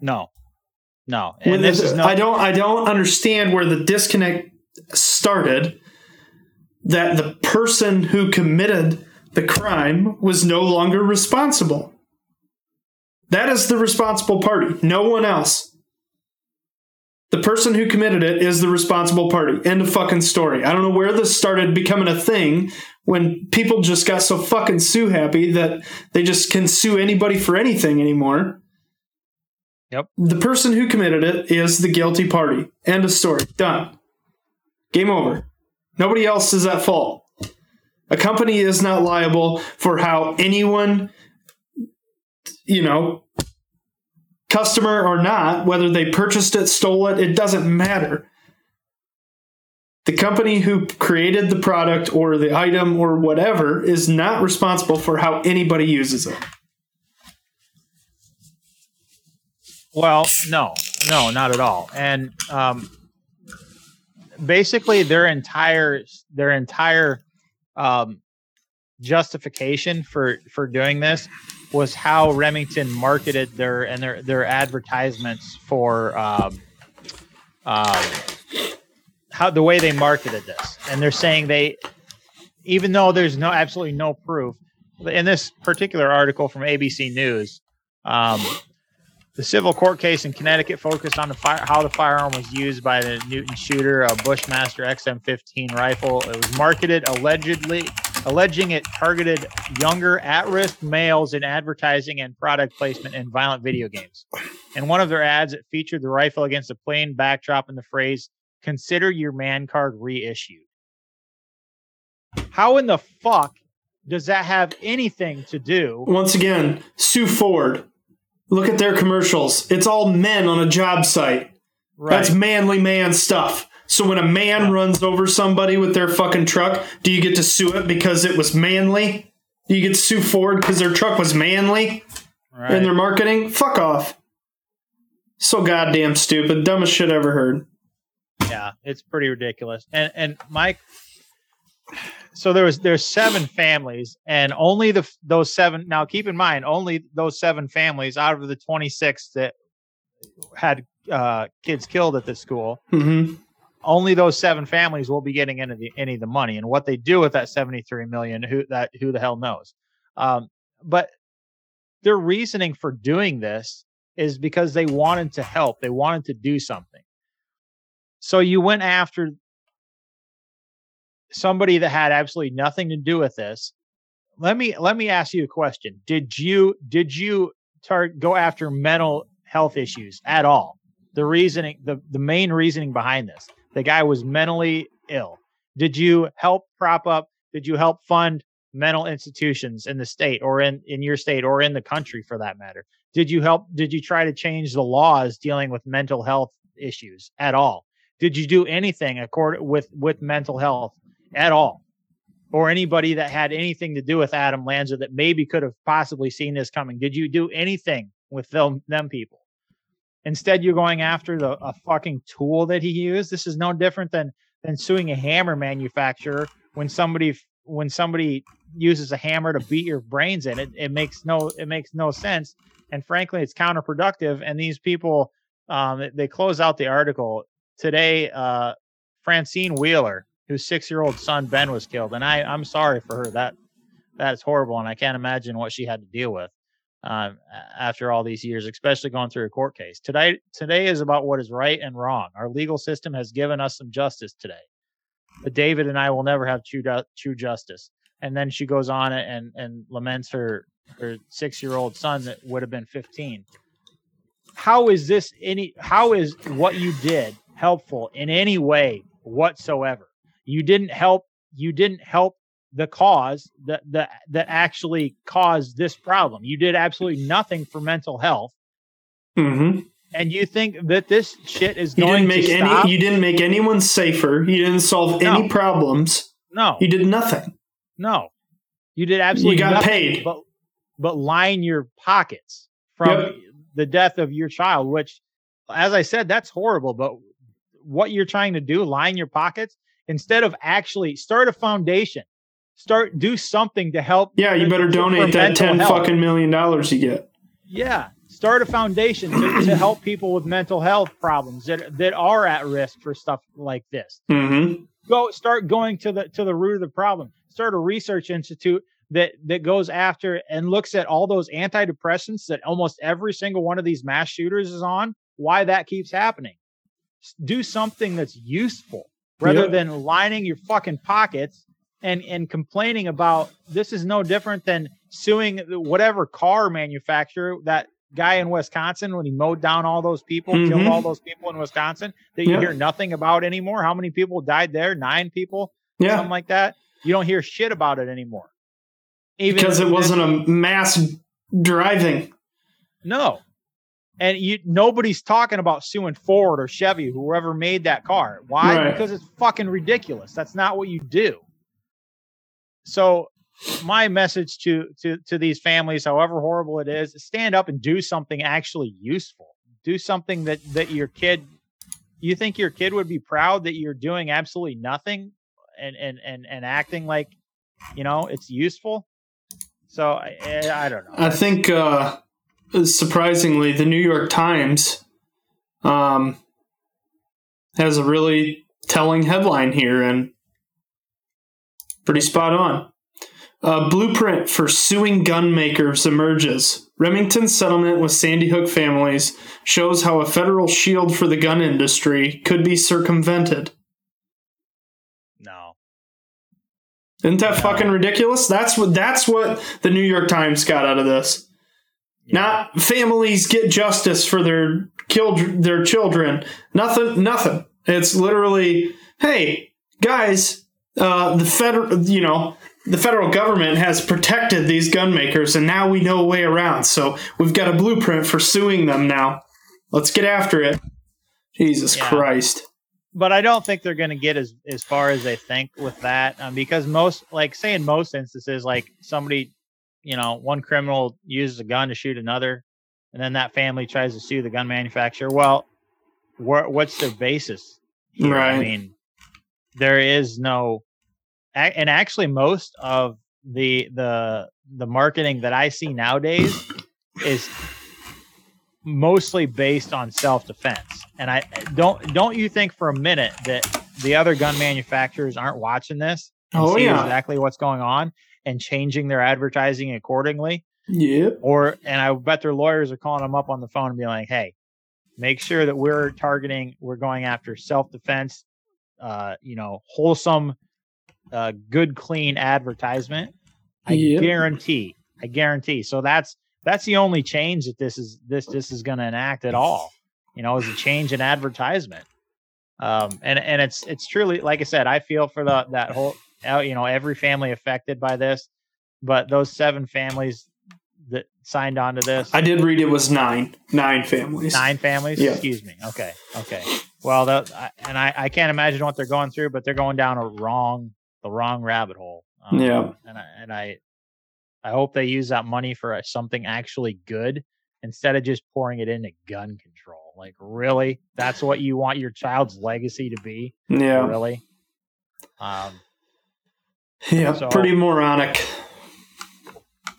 No, no, and this is no- I don't I don't understand where the disconnect started. That the person who committed the crime was no longer responsible. That is the responsible party, no one else. The person who committed it is the responsible party. End of fucking story. I don't know where this started becoming a thing when people just got so fucking sue happy that they just can sue anybody for anything anymore. Yep. The person who committed it is the guilty party. End of story. Done. Game over. Nobody else is at fault. A company is not liable for how anyone you know, customer or not, whether they purchased it, stole it, it doesn't matter. the company who created the product or the item or whatever is not responsible for how anybody uses it. Well, no, no, not at all. And um, basically, their entire their entire um, justification for for doing this was how Remington marketed their and their their advertisements for um, um, how the way they marketed this, and they're saying they, even though there's no absolutely no proof in this particular article from ABC News, um, the civil court case in Connecticut focused on the fire, how the firearm was used by the Newtown shooter, a Bushmaster XM15 rifle. It was marketed allegedly, alleging it targeted younger, at-risk males in advertising and product placement in violent video games. In one of their ads, it featured the rifle against a plain backdrop and the phrase consider your man card reissued. How in the fuck does that have anything to do? Once again, Sue Ford. Look at their commercials. It's all men on a job site. Right. That's manly man stuff. So when a man runs over somebody with their fucking truck, do you get to sue it because it was manly? Do you get to sue Ford because their truck was manly right. in their marketing? Fuck off. So goddamn stupid. Dumbest shit ever heard yeah, it's pretty ridiculous. And and Mike, so there was there's seven families, and only the those seven. Now keep in mind, only those seven families out of the 26 that had uh, kids killed at this school. Mm-hmm. Only those seven families will be getting any of the any of the money, and what they do with that 73 million, who that who the hell knows? Um, but their reasoning for doing this is because they wanted to help. They wanted to do something. So you went after somebody that had absolutely nothing to do with this. Let me let me ask you a question. Did you did you tar- go after mental health issues at all? The reasoning the the main reasoning behind this. The guy was mentally ill. Did you help prop up did you help fund mental institutions in the state or in in your state or in the country for that matter? Did you help did you try to change the laws dealing with mental health issues at all? Did you do anything according with with mental health at all, or anybody that had anything to do with Adam Lanza that maybe could have possibly seen this coming? Did you do anything with them them people? Instead, you're going after the a fucking tool that he used. This is no different than than suing a hammer manufacturer when somebody when somebody uses a hammer to beat your brains in. It it makes no it makes no sense, and frankly, it's counterproductive. And these people, um, they close out the article today, uh, Francine Wheeler, whose six-year-old son Ben was killed, and I I'm sorry for her. That that is horrible, and I can't imagine what she had to deal with um, after all these years, especially going through a court case. Today today is about what is right and wrong. Our legal system has given us some justice today, but David and I will never have true true justice. And then she goes on and and laments her her six year old son that would have been 15 how is this any how is what you did helpful in any way whatsoever. You didn't help. You didn't help the cause that that that actually caused this problem. You did absolutely nothing for mental health. Mm-hmm. And you think that this shit is you going didn't make to any. stop? You didn't make anyone safer. You didn't solve No. any problems. no, You did nothing. no. You did absolutely You got nothing paid. but but line your pockets from Yep. the death of your child. Which, as I said, that's horrible. But what you're trying to do, line your pockets instead of actually start a foundation, start do something to help. Yeah, you better donate that ten health. fucking million dollars you get. Yeah, start a foundation to, to help people with mental health problems that that are at risk for stuff like this. Mm-hmm. Go start going to the to the root of the problem. Start a research institute that that goes after and looks at all those antidepressants that almost every single one of these mass shooters is on. Why that keeps happening? Do something that's useful rather Yep. than lining your fucking pockets and and complaining about this is no different than suing whatever car manufacturer that guy in Wisconsin when he mowed down all those people, killed Mhm. all those people in Wisconsin that you Yep. hear nothing about anymore. How many people died there? Nine people, Yeah, something like that. You don't hear shit about it anymore. Even because it wasn't a mass driving. no. and you nobody's talking about suing Ford or Chevy, whoever made that car. Why? Right. Because it's fucking ridiculous. That's not what you do. So my message to to to these families, however horrible it is, stand up and do something actually useful. Do something that that your kid you think your kid would be proud that you're doing absolutely nothing and and and, and acting like you know it's useful. So I, I don't know. I think uh, surprisingly, the New York Times um, has a really telling headline here and pretty spot on. A blueprint for suing gun makers emerges. Remington's settlement with Sandy Hook families shows how a federal shield for the gun industry could be circumvented. no. Isn't that No. fucking ridiculous? That's what that's what the New York Times got out of this. Not families get justice for their killed their children. Nothing. Nothing. It's literally, hey guys, uh, the federal, you know, the federal government has protected these gun makers, and now we know a way around. So we've got a blueprint for suing them now. Let's get after it. Jesus Yeah. Christ. but I don't think they're going to get as as far as they think with that um, because most, like, say in most instances, like somebody, you know, one criminal uses a gun to shoot another, and then that family tries to sue the gun manufacturer. Well, wha- what's their basis? here? I mean, there is no, and actually, most of the the the marketing that I see nowadays is mostly based on self defense. And I don't don't you think for a minute that the other gun manufacturers aren't watching this and Oh, see yeah. exactly what's going on and changing their advertising accordingly? Yep. Or and I bet their lawyers are calling them up on the phone and being like, "Hey, make sure that we're targeting, we're going after self defense, uh, you know, wholesome, uh, good, clean advertisement." I Yep. guarantee, I guarantee. So that's that's the only change that this is this this is going to enact at all. You know, is a change in advertisement. Um, and and it's it's truly like I said, I feel for the that whole uh, you know every family affected by this, but those seven families that signed on to this, I did read it was nine. Nine families. nine families. Yeah. Excuse me. Okay, okay. Well, that, and I I can't imagine what they're going through, but they're going down a wrong the wrong rabbit hole. Um, Yeah. and I and I I hope they use that money for uh, something actually good instead of just pouring it into gun control. Like, really, that's what you want your child's legacy to be? Yeah. Really? Um. Yeah. So- pretty moronic.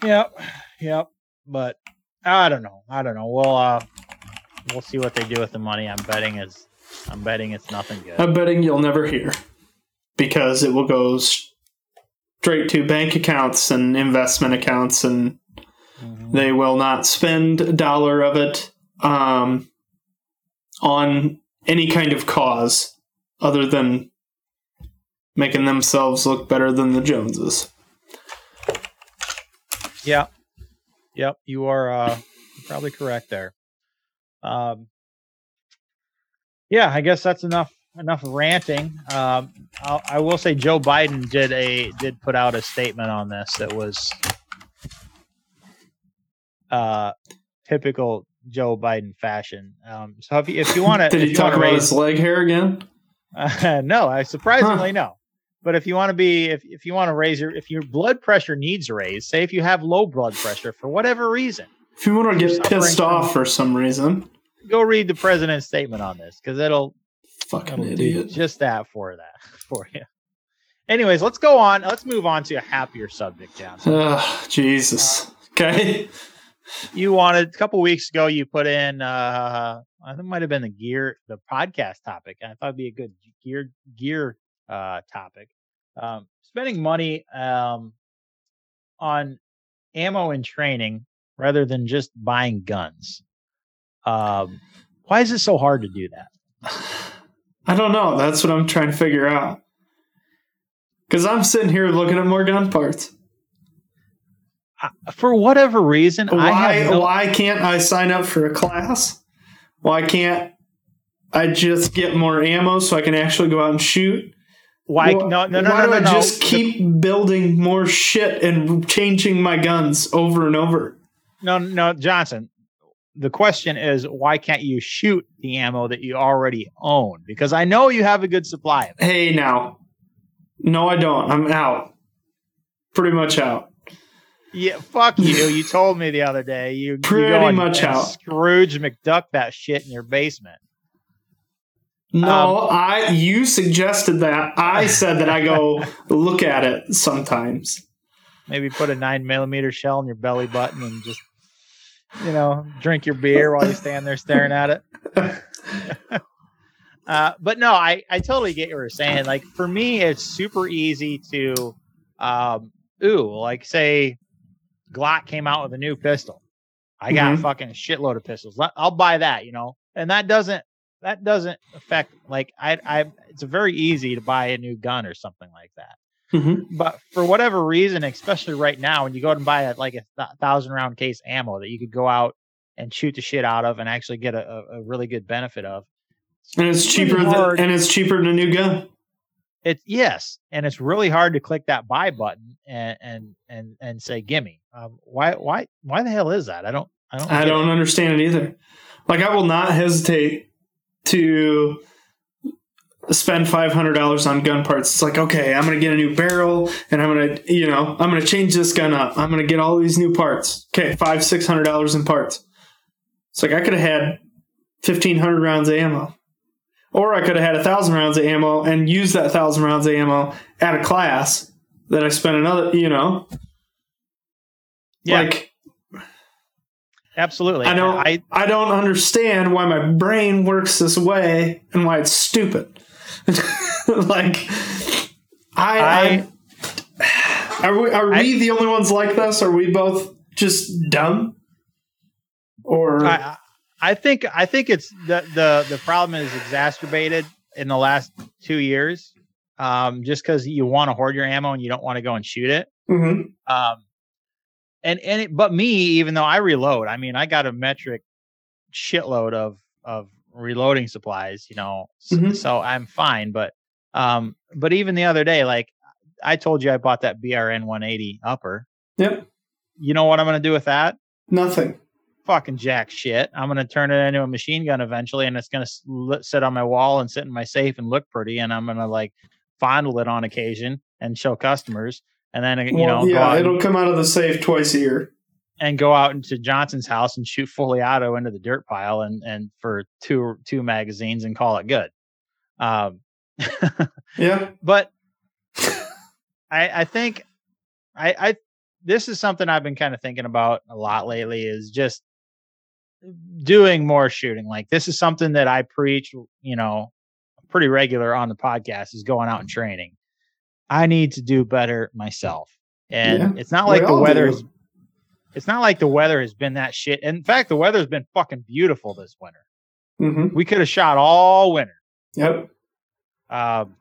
Yep. Yep. But I don't know. I don't know. We'll uh, we'll see what they do with the money. I'm betting it's I'm betting it's nothing good. I'm betting you'll never hear because it will go straight to bank accounts and investment accounts, and Mhm. they will not spend a dollar of it um, on any kind of cause other than making themselves look better than the Joneses. Yeah. Yep. You are uh, probably correct there. Um, yeah, I guess that's enough enough ranting. Um, I'll, I will say Joe Biden did a did put out a statement on this that was uh, typical Joe Biden fashion. Um, so if you, if you want to, Did he talk about his leg hair again? Uh, no, I surprisingly no. But if you want to be, if, if you want to raise your, if your blood pressure needs raised, say if you have low blood pressure for whatever reason, If you want to get pissed from- off for some reason, go read the president's statement on this because it'll, fucking it'll idiot. just that for that for you. Anyways, let's go on. Let's move on to a happier subject, Johnson. Ugh, Jesus. Okay. You wanted a couple weeks ago. You put in, uh, I think it might have been the gear, the podcast topic. and I thought it'd be a good gear gear uh, topic. Um, spending money um, on ammo and training rather than just buying guns. Um, why is it so hard to do that? I don't know. That's what I'm trying to figure out. Because I'm sitting here looking at more gun parts. For whatever reason, I Why? no, Why can't I sign up for a class? Why can't I just get more ammo so I can actually go out and shoot? why Why- no no no why no do I no. just The- keep building more shit and changing my guns over and over? no no Johnson. The question is, why can't you shoot the ammo that you already own? Because I know you have a good supply of it. Hey, now. No, I don't. I'm out. Pretty much out. Yeah, fuck you. You told me the other day. You you Pretty go much out. Scrooge McDuck that shit in your basement. No, Um, I you suggested that. I said that I go look at it sometimes. Maybe put a nine millimeter shell in your belly button and just, you know, drink your beer while you stand there staring at it. Uh, but no, I, I totally get what you're saying. Like for me, it's super easy to, um, ooh, like say Glock came out with a new pistol. I got Mhm. fucking shitload of pistols. I'll buy that, you know, and that doesn't, that doesn't affect like I, I, it's very easy to buy a new gun or something like that. Mhm. But for whatever reason, especially right now, when you go out and buy a, like a th- thousand round case ammo that you could go out and shoot the shit out of and actually get a, a, a really good benefit of, And it's It's cheaper than, and it's cheaper than a new gun. It's yes, and it's really hard to click that buy button and and and and say gimme. Um, why why why the hell is that? I don't I don't I don't it. understand it either. Like I will not hesitate to spend five hundred dollars on gun parts. It's like, okay, I'm gonna get a new barrel and I'm gonna you know, I'm gonna change this gun up. I'm gonna get all these new parts. Okay, five, six hundred dollars in parts. It's like I could have had fifteen hundred rounds of ammo. Or I could have had a thousand rounds of ammo and used that thousand rounds of ammo at a class that I spent another, you know, Yeah, like absolutely. I don't. I I, don't understand why my brain works this way and why it's stupid. like, I, I, are we are we the only ones like this? Are we both just dumb? Or I I think I think it's the the the problem is exacerbated in the last two years. Um, just because you want to hoard your ammo and you don't want to go and shoot it. Mhm. Um, and and it, but me, even though I reload, I mean, I got a metric shitload of of reloading supplies, you know, s- Mhm. so I'm fine. But um, but even the other day, like I told you, I bought that BRN 180 upper. Yep. You know what I'm gonna do with that? nothing. Fucking jack shit. I'm gonna turn it into a machine gun eventually, and it's gonna s- sit on my wall and sit in my safe and look pretty. And I'm gonna like fondle it on occasion and show customers. And then you well, know, yeah, it'll come out of the safe twice a year. And go out into Johnson's house and shoot fully auto into the dirt pile and and for two two magazines and call it good. Um, Yeah. but I I think I I this is something I've been kind of thinking about a lot lately is just doing more shooting. Like this is something that I preach, you know, pretty regular on the podcast is going out and training. I need to do better myself. And Yeah, it's not like the all weather do. It's not like the weather has been that shit. In fact, the weather's been fucking beautiful this winter. hmm We could have shot all winter. Yep. Um,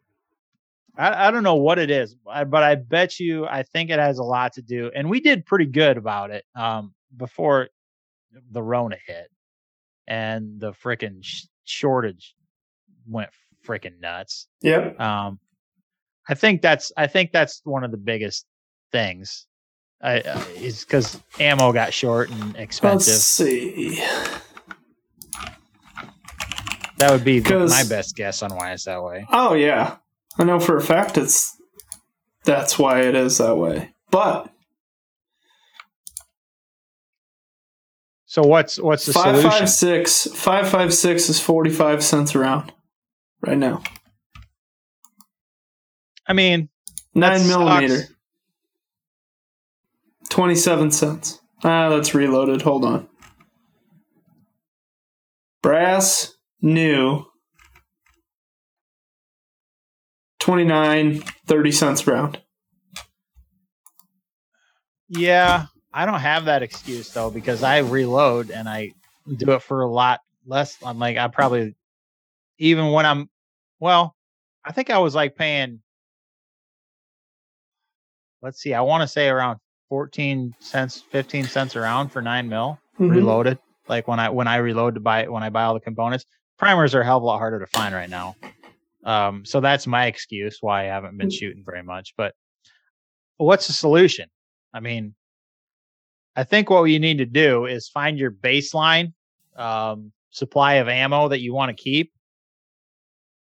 I, I don't know what it is, but I bet you I think it has a lot to do. And we did pretty good about it um, before the Rona hit and the freaking sh- shortage went freaking nuts. Yep. Um, I think that's I think that's one of the biggest things. I, uh, it's because ammo got short and expensive. Let's see. That would be my best guess on why it's that way. Oh yeah, I know for a fact it's that's why it is that way. But so what's what's the five solution? five six five five six is forty five cents around. right now. I mean, nine millimeter. Sucks. 27 cents. Ah, that's reloaded. Hold on. Brass new 29 30 cents round. Yeah, I don't have that excuse though because I reload and I do it for a lot less. I'm like I probably even when I'm well, I think I was like paying let's see, I want to say around 14 cents, 15 cents around for 9 mil Mhm. reloaded. Like when I when I reload to buy when I buy all the components. Primers are a hell of a lot harder to find right now. Um so that's my excuse why I haven't been shooting very much, but what's the solution? I mean, I think what you need to do is find your baseline um, supply of ammo that you want to keep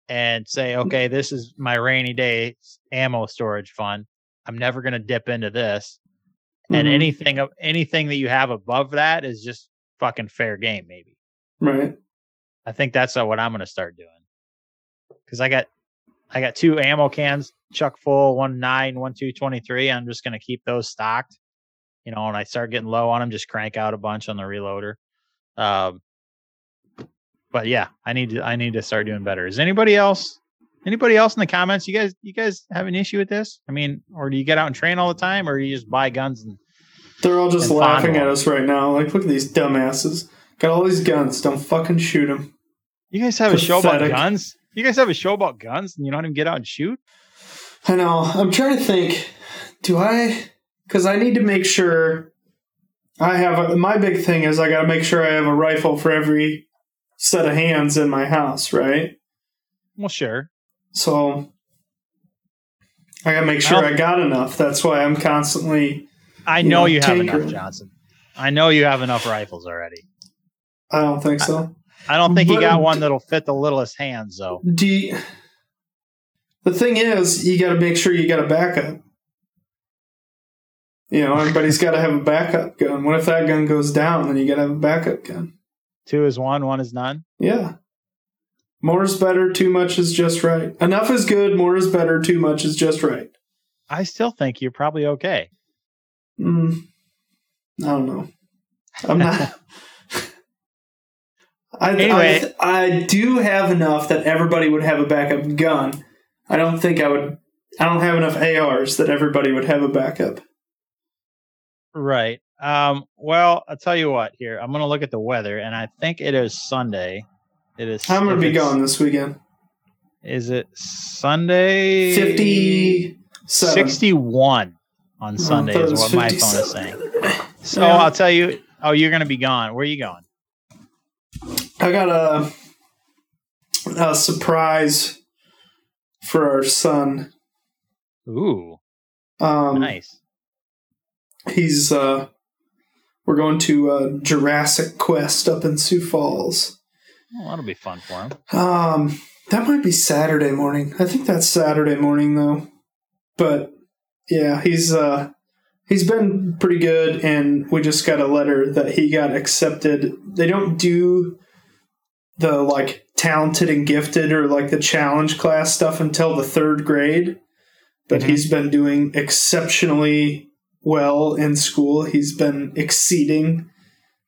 and say, okay, this is my rainy day ammo storage fund. I'm never going to dip into this. And Mhm. anything of anything that you have above that is just fucking fair game, maybe. Right. I think that's what I'm going to start doing. Cause I got, I got two ammo cans, chuck full, one nine, one two twenty three. I'm just going to keep those stocked. You know, when I start getting low on them, just crank out a bunch on the reloader. Um, but yeah, I need to, I need to start doing better. Is anybody else, anybody else in the comments? You guys, you guys have an issue with this? I mean, or do you get out and train all the time or do you just buy guns and They're all just laughing at us right now. Like, look at these dumbasses. Got all these guns. Don't fucking shoot them. you guys have a show about guns? You guys have a show about guns and you don't even get out and shoot? I know. I'm trying to think. Do I? Because I need to make sure I have. A, my big thing is I got to make sure I have a rifle for every set of hands in my house, right? Well, sure. So I got to make sure I got enough. That's why I'm constantly. I know know, you have enough. Johnson. I know you have enough rifles already. I don't think so. I don't think you got one that'll fit the littlest hands, though. Do you, the thing is, you got to make sure you got a backup. You know, everybody's got to have a backup gun. What if that gun goes down? Then you got to have a backup gun. Two is one, one is none. Yeah. More is better, too much is just right. Enough is good, more is better, too much is just right. I still think you're probably okay. Mm, I don't know. I'm not. I, Anyway. I, I do have enough that everybody would have a backup gun. I don't think I would. I don't have enough ARs that everybody would have a backup. Right. Um, well, I'll tell you what here. I'm going to look at the weather, and I think it is Sunday. It is. I'm gonna be gone this weekend. Is it Sunday? 57. 61 on Sunday thought it is what my phone is saying. So Yeah. I'll tell you. Oh, you're going to be gone. Where are you going? I got a, a surprise for our son. Ooh, Um, nice. He's uh, we're going to uh, Jurassic Quest up in Sioux Falls. Well, that'll be fun for him. Um, that might be Saturday morning. I think that's Saturday morning though. But yeah, he's uh he's been pretty good and we just got a letter that he got accepted. They don't do the like talented and gifted or like the challenge class stuff until the 3rd grade. But Mhm. he's been doing exceptionally well in school. He's been exceeding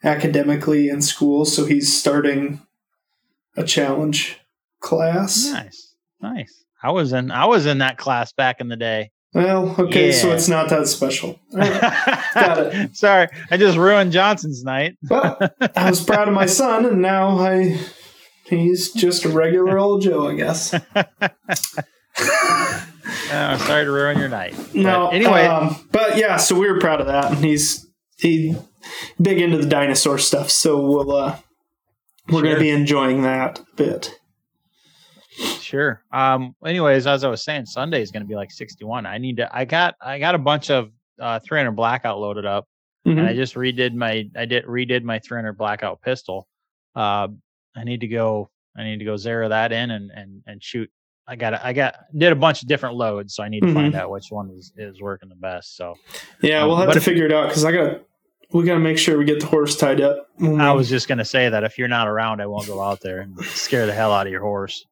academically in school, so he's starting a challenge class. Nice, nice. I was in I was in that class back in the day. Well, okay, so it's not that special. Right. Got it. Sorry, I just ruined Johnson's night. But I was proud of my son, and now I he's just a regular old Joe, I guess. Uh, sorry to ruin your night. But No, anyway, um, but yeah, so we were proud of that, and he's he big into the dinosaur stuff, so we'll uh, we're Sure. gonna be enjoying that bit. sure. Um. Anyways, as I was saying, Sunday is going to be like 61. I need to. I got. I got a bunch of uh 300 blackout loaded up, Mhm. and I just redid my. I did redid my 300 blackout pistol. Uh, I need to go. I need to go zero that in and and and shoot. I got. I got did a bunch of different loads, so I need to find out which one is is working the best. So Yeah, Um, we'll have to if- figure it out because I got we got to make sure we get the horse tied up. I was just gonna say that if you're not around, I won't go out there and scare the hell out of your horse.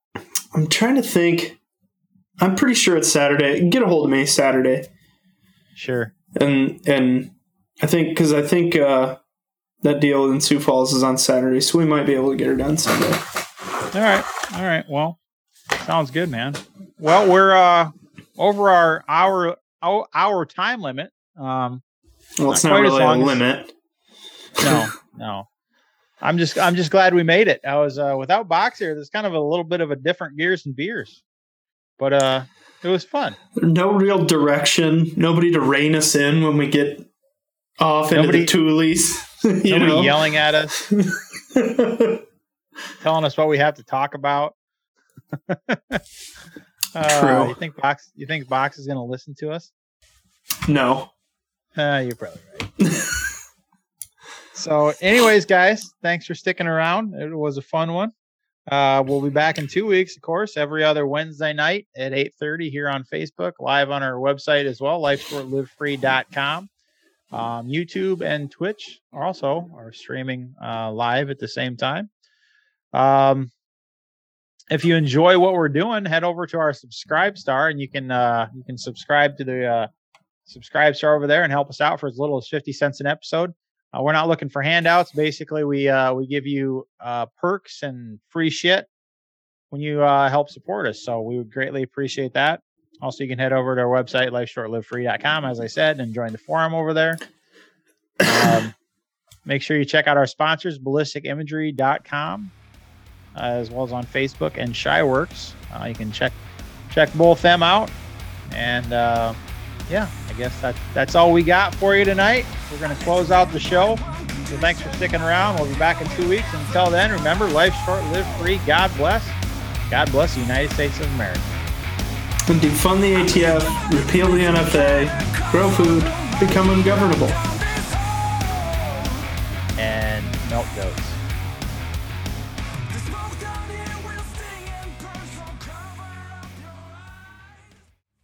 I'm trying to think. I'm pretty sure it's Saturday. Get a hold of me Saturday, Sure. and and I think because I think uh, that deal in Sioux Falls is on Saturday, so we might be able to get her done Sunday. All right. All right. Well, sounds good, man. Well, we're uh over our hour our, hour time limit. Um Well, it's Not not, really a as- limit. no, no. I'm just I'm just glad we made it. I was uh without Boxer, there's kind of a little bit of a different gears and beers. But uh it was fun. no real direction. Nobody to rein us in when we get off into Nobody- the Toolies. you Nobody know? yelling at us, telling us what we have to talk about. uh, True. You think Box you think Box is gonna listen to us? no. Uh, you're probably right. So, anyways, guys, thanks for sticking around. It was a fun one. Uh, we'll be back in two weeks, of course, every other Wednesday night at 8.30 here on Facebook, live on our website as well, lifeshortlivefree.com. Um, YouTube and Twitch also are streaming uh, live at the same time. Um, if you enjoy what we're doing, head over to our SubscribeStar and you can uh, you can subscribe to the uh, SubscribeStar over there and help us out for as little as 50 cents an episode. Uh, we're not looking for handouts. Basically, we uh, we give you uh, perks and free shit when you uh, help support us. So we would greatly appreciate that. Also, you can head over to our website, lifeshortlivefree.com, as I said, and join the forum over there. Um, make sure you check out our sponsors, ballisticimagery.com, uh, as well as on Facebook and Shyworks. Uh, you can check check both them out. And uh, yeah, I guess that, that's all we got for you tonight. We're going to close out the show. So thanks for sticking around. We'll be back in two weeks. Until then, remember, life short, live free. God bless. God bless the United States of America. And defund the ATF, repeal the NFA, grow food, become ungovernable. And milk goats.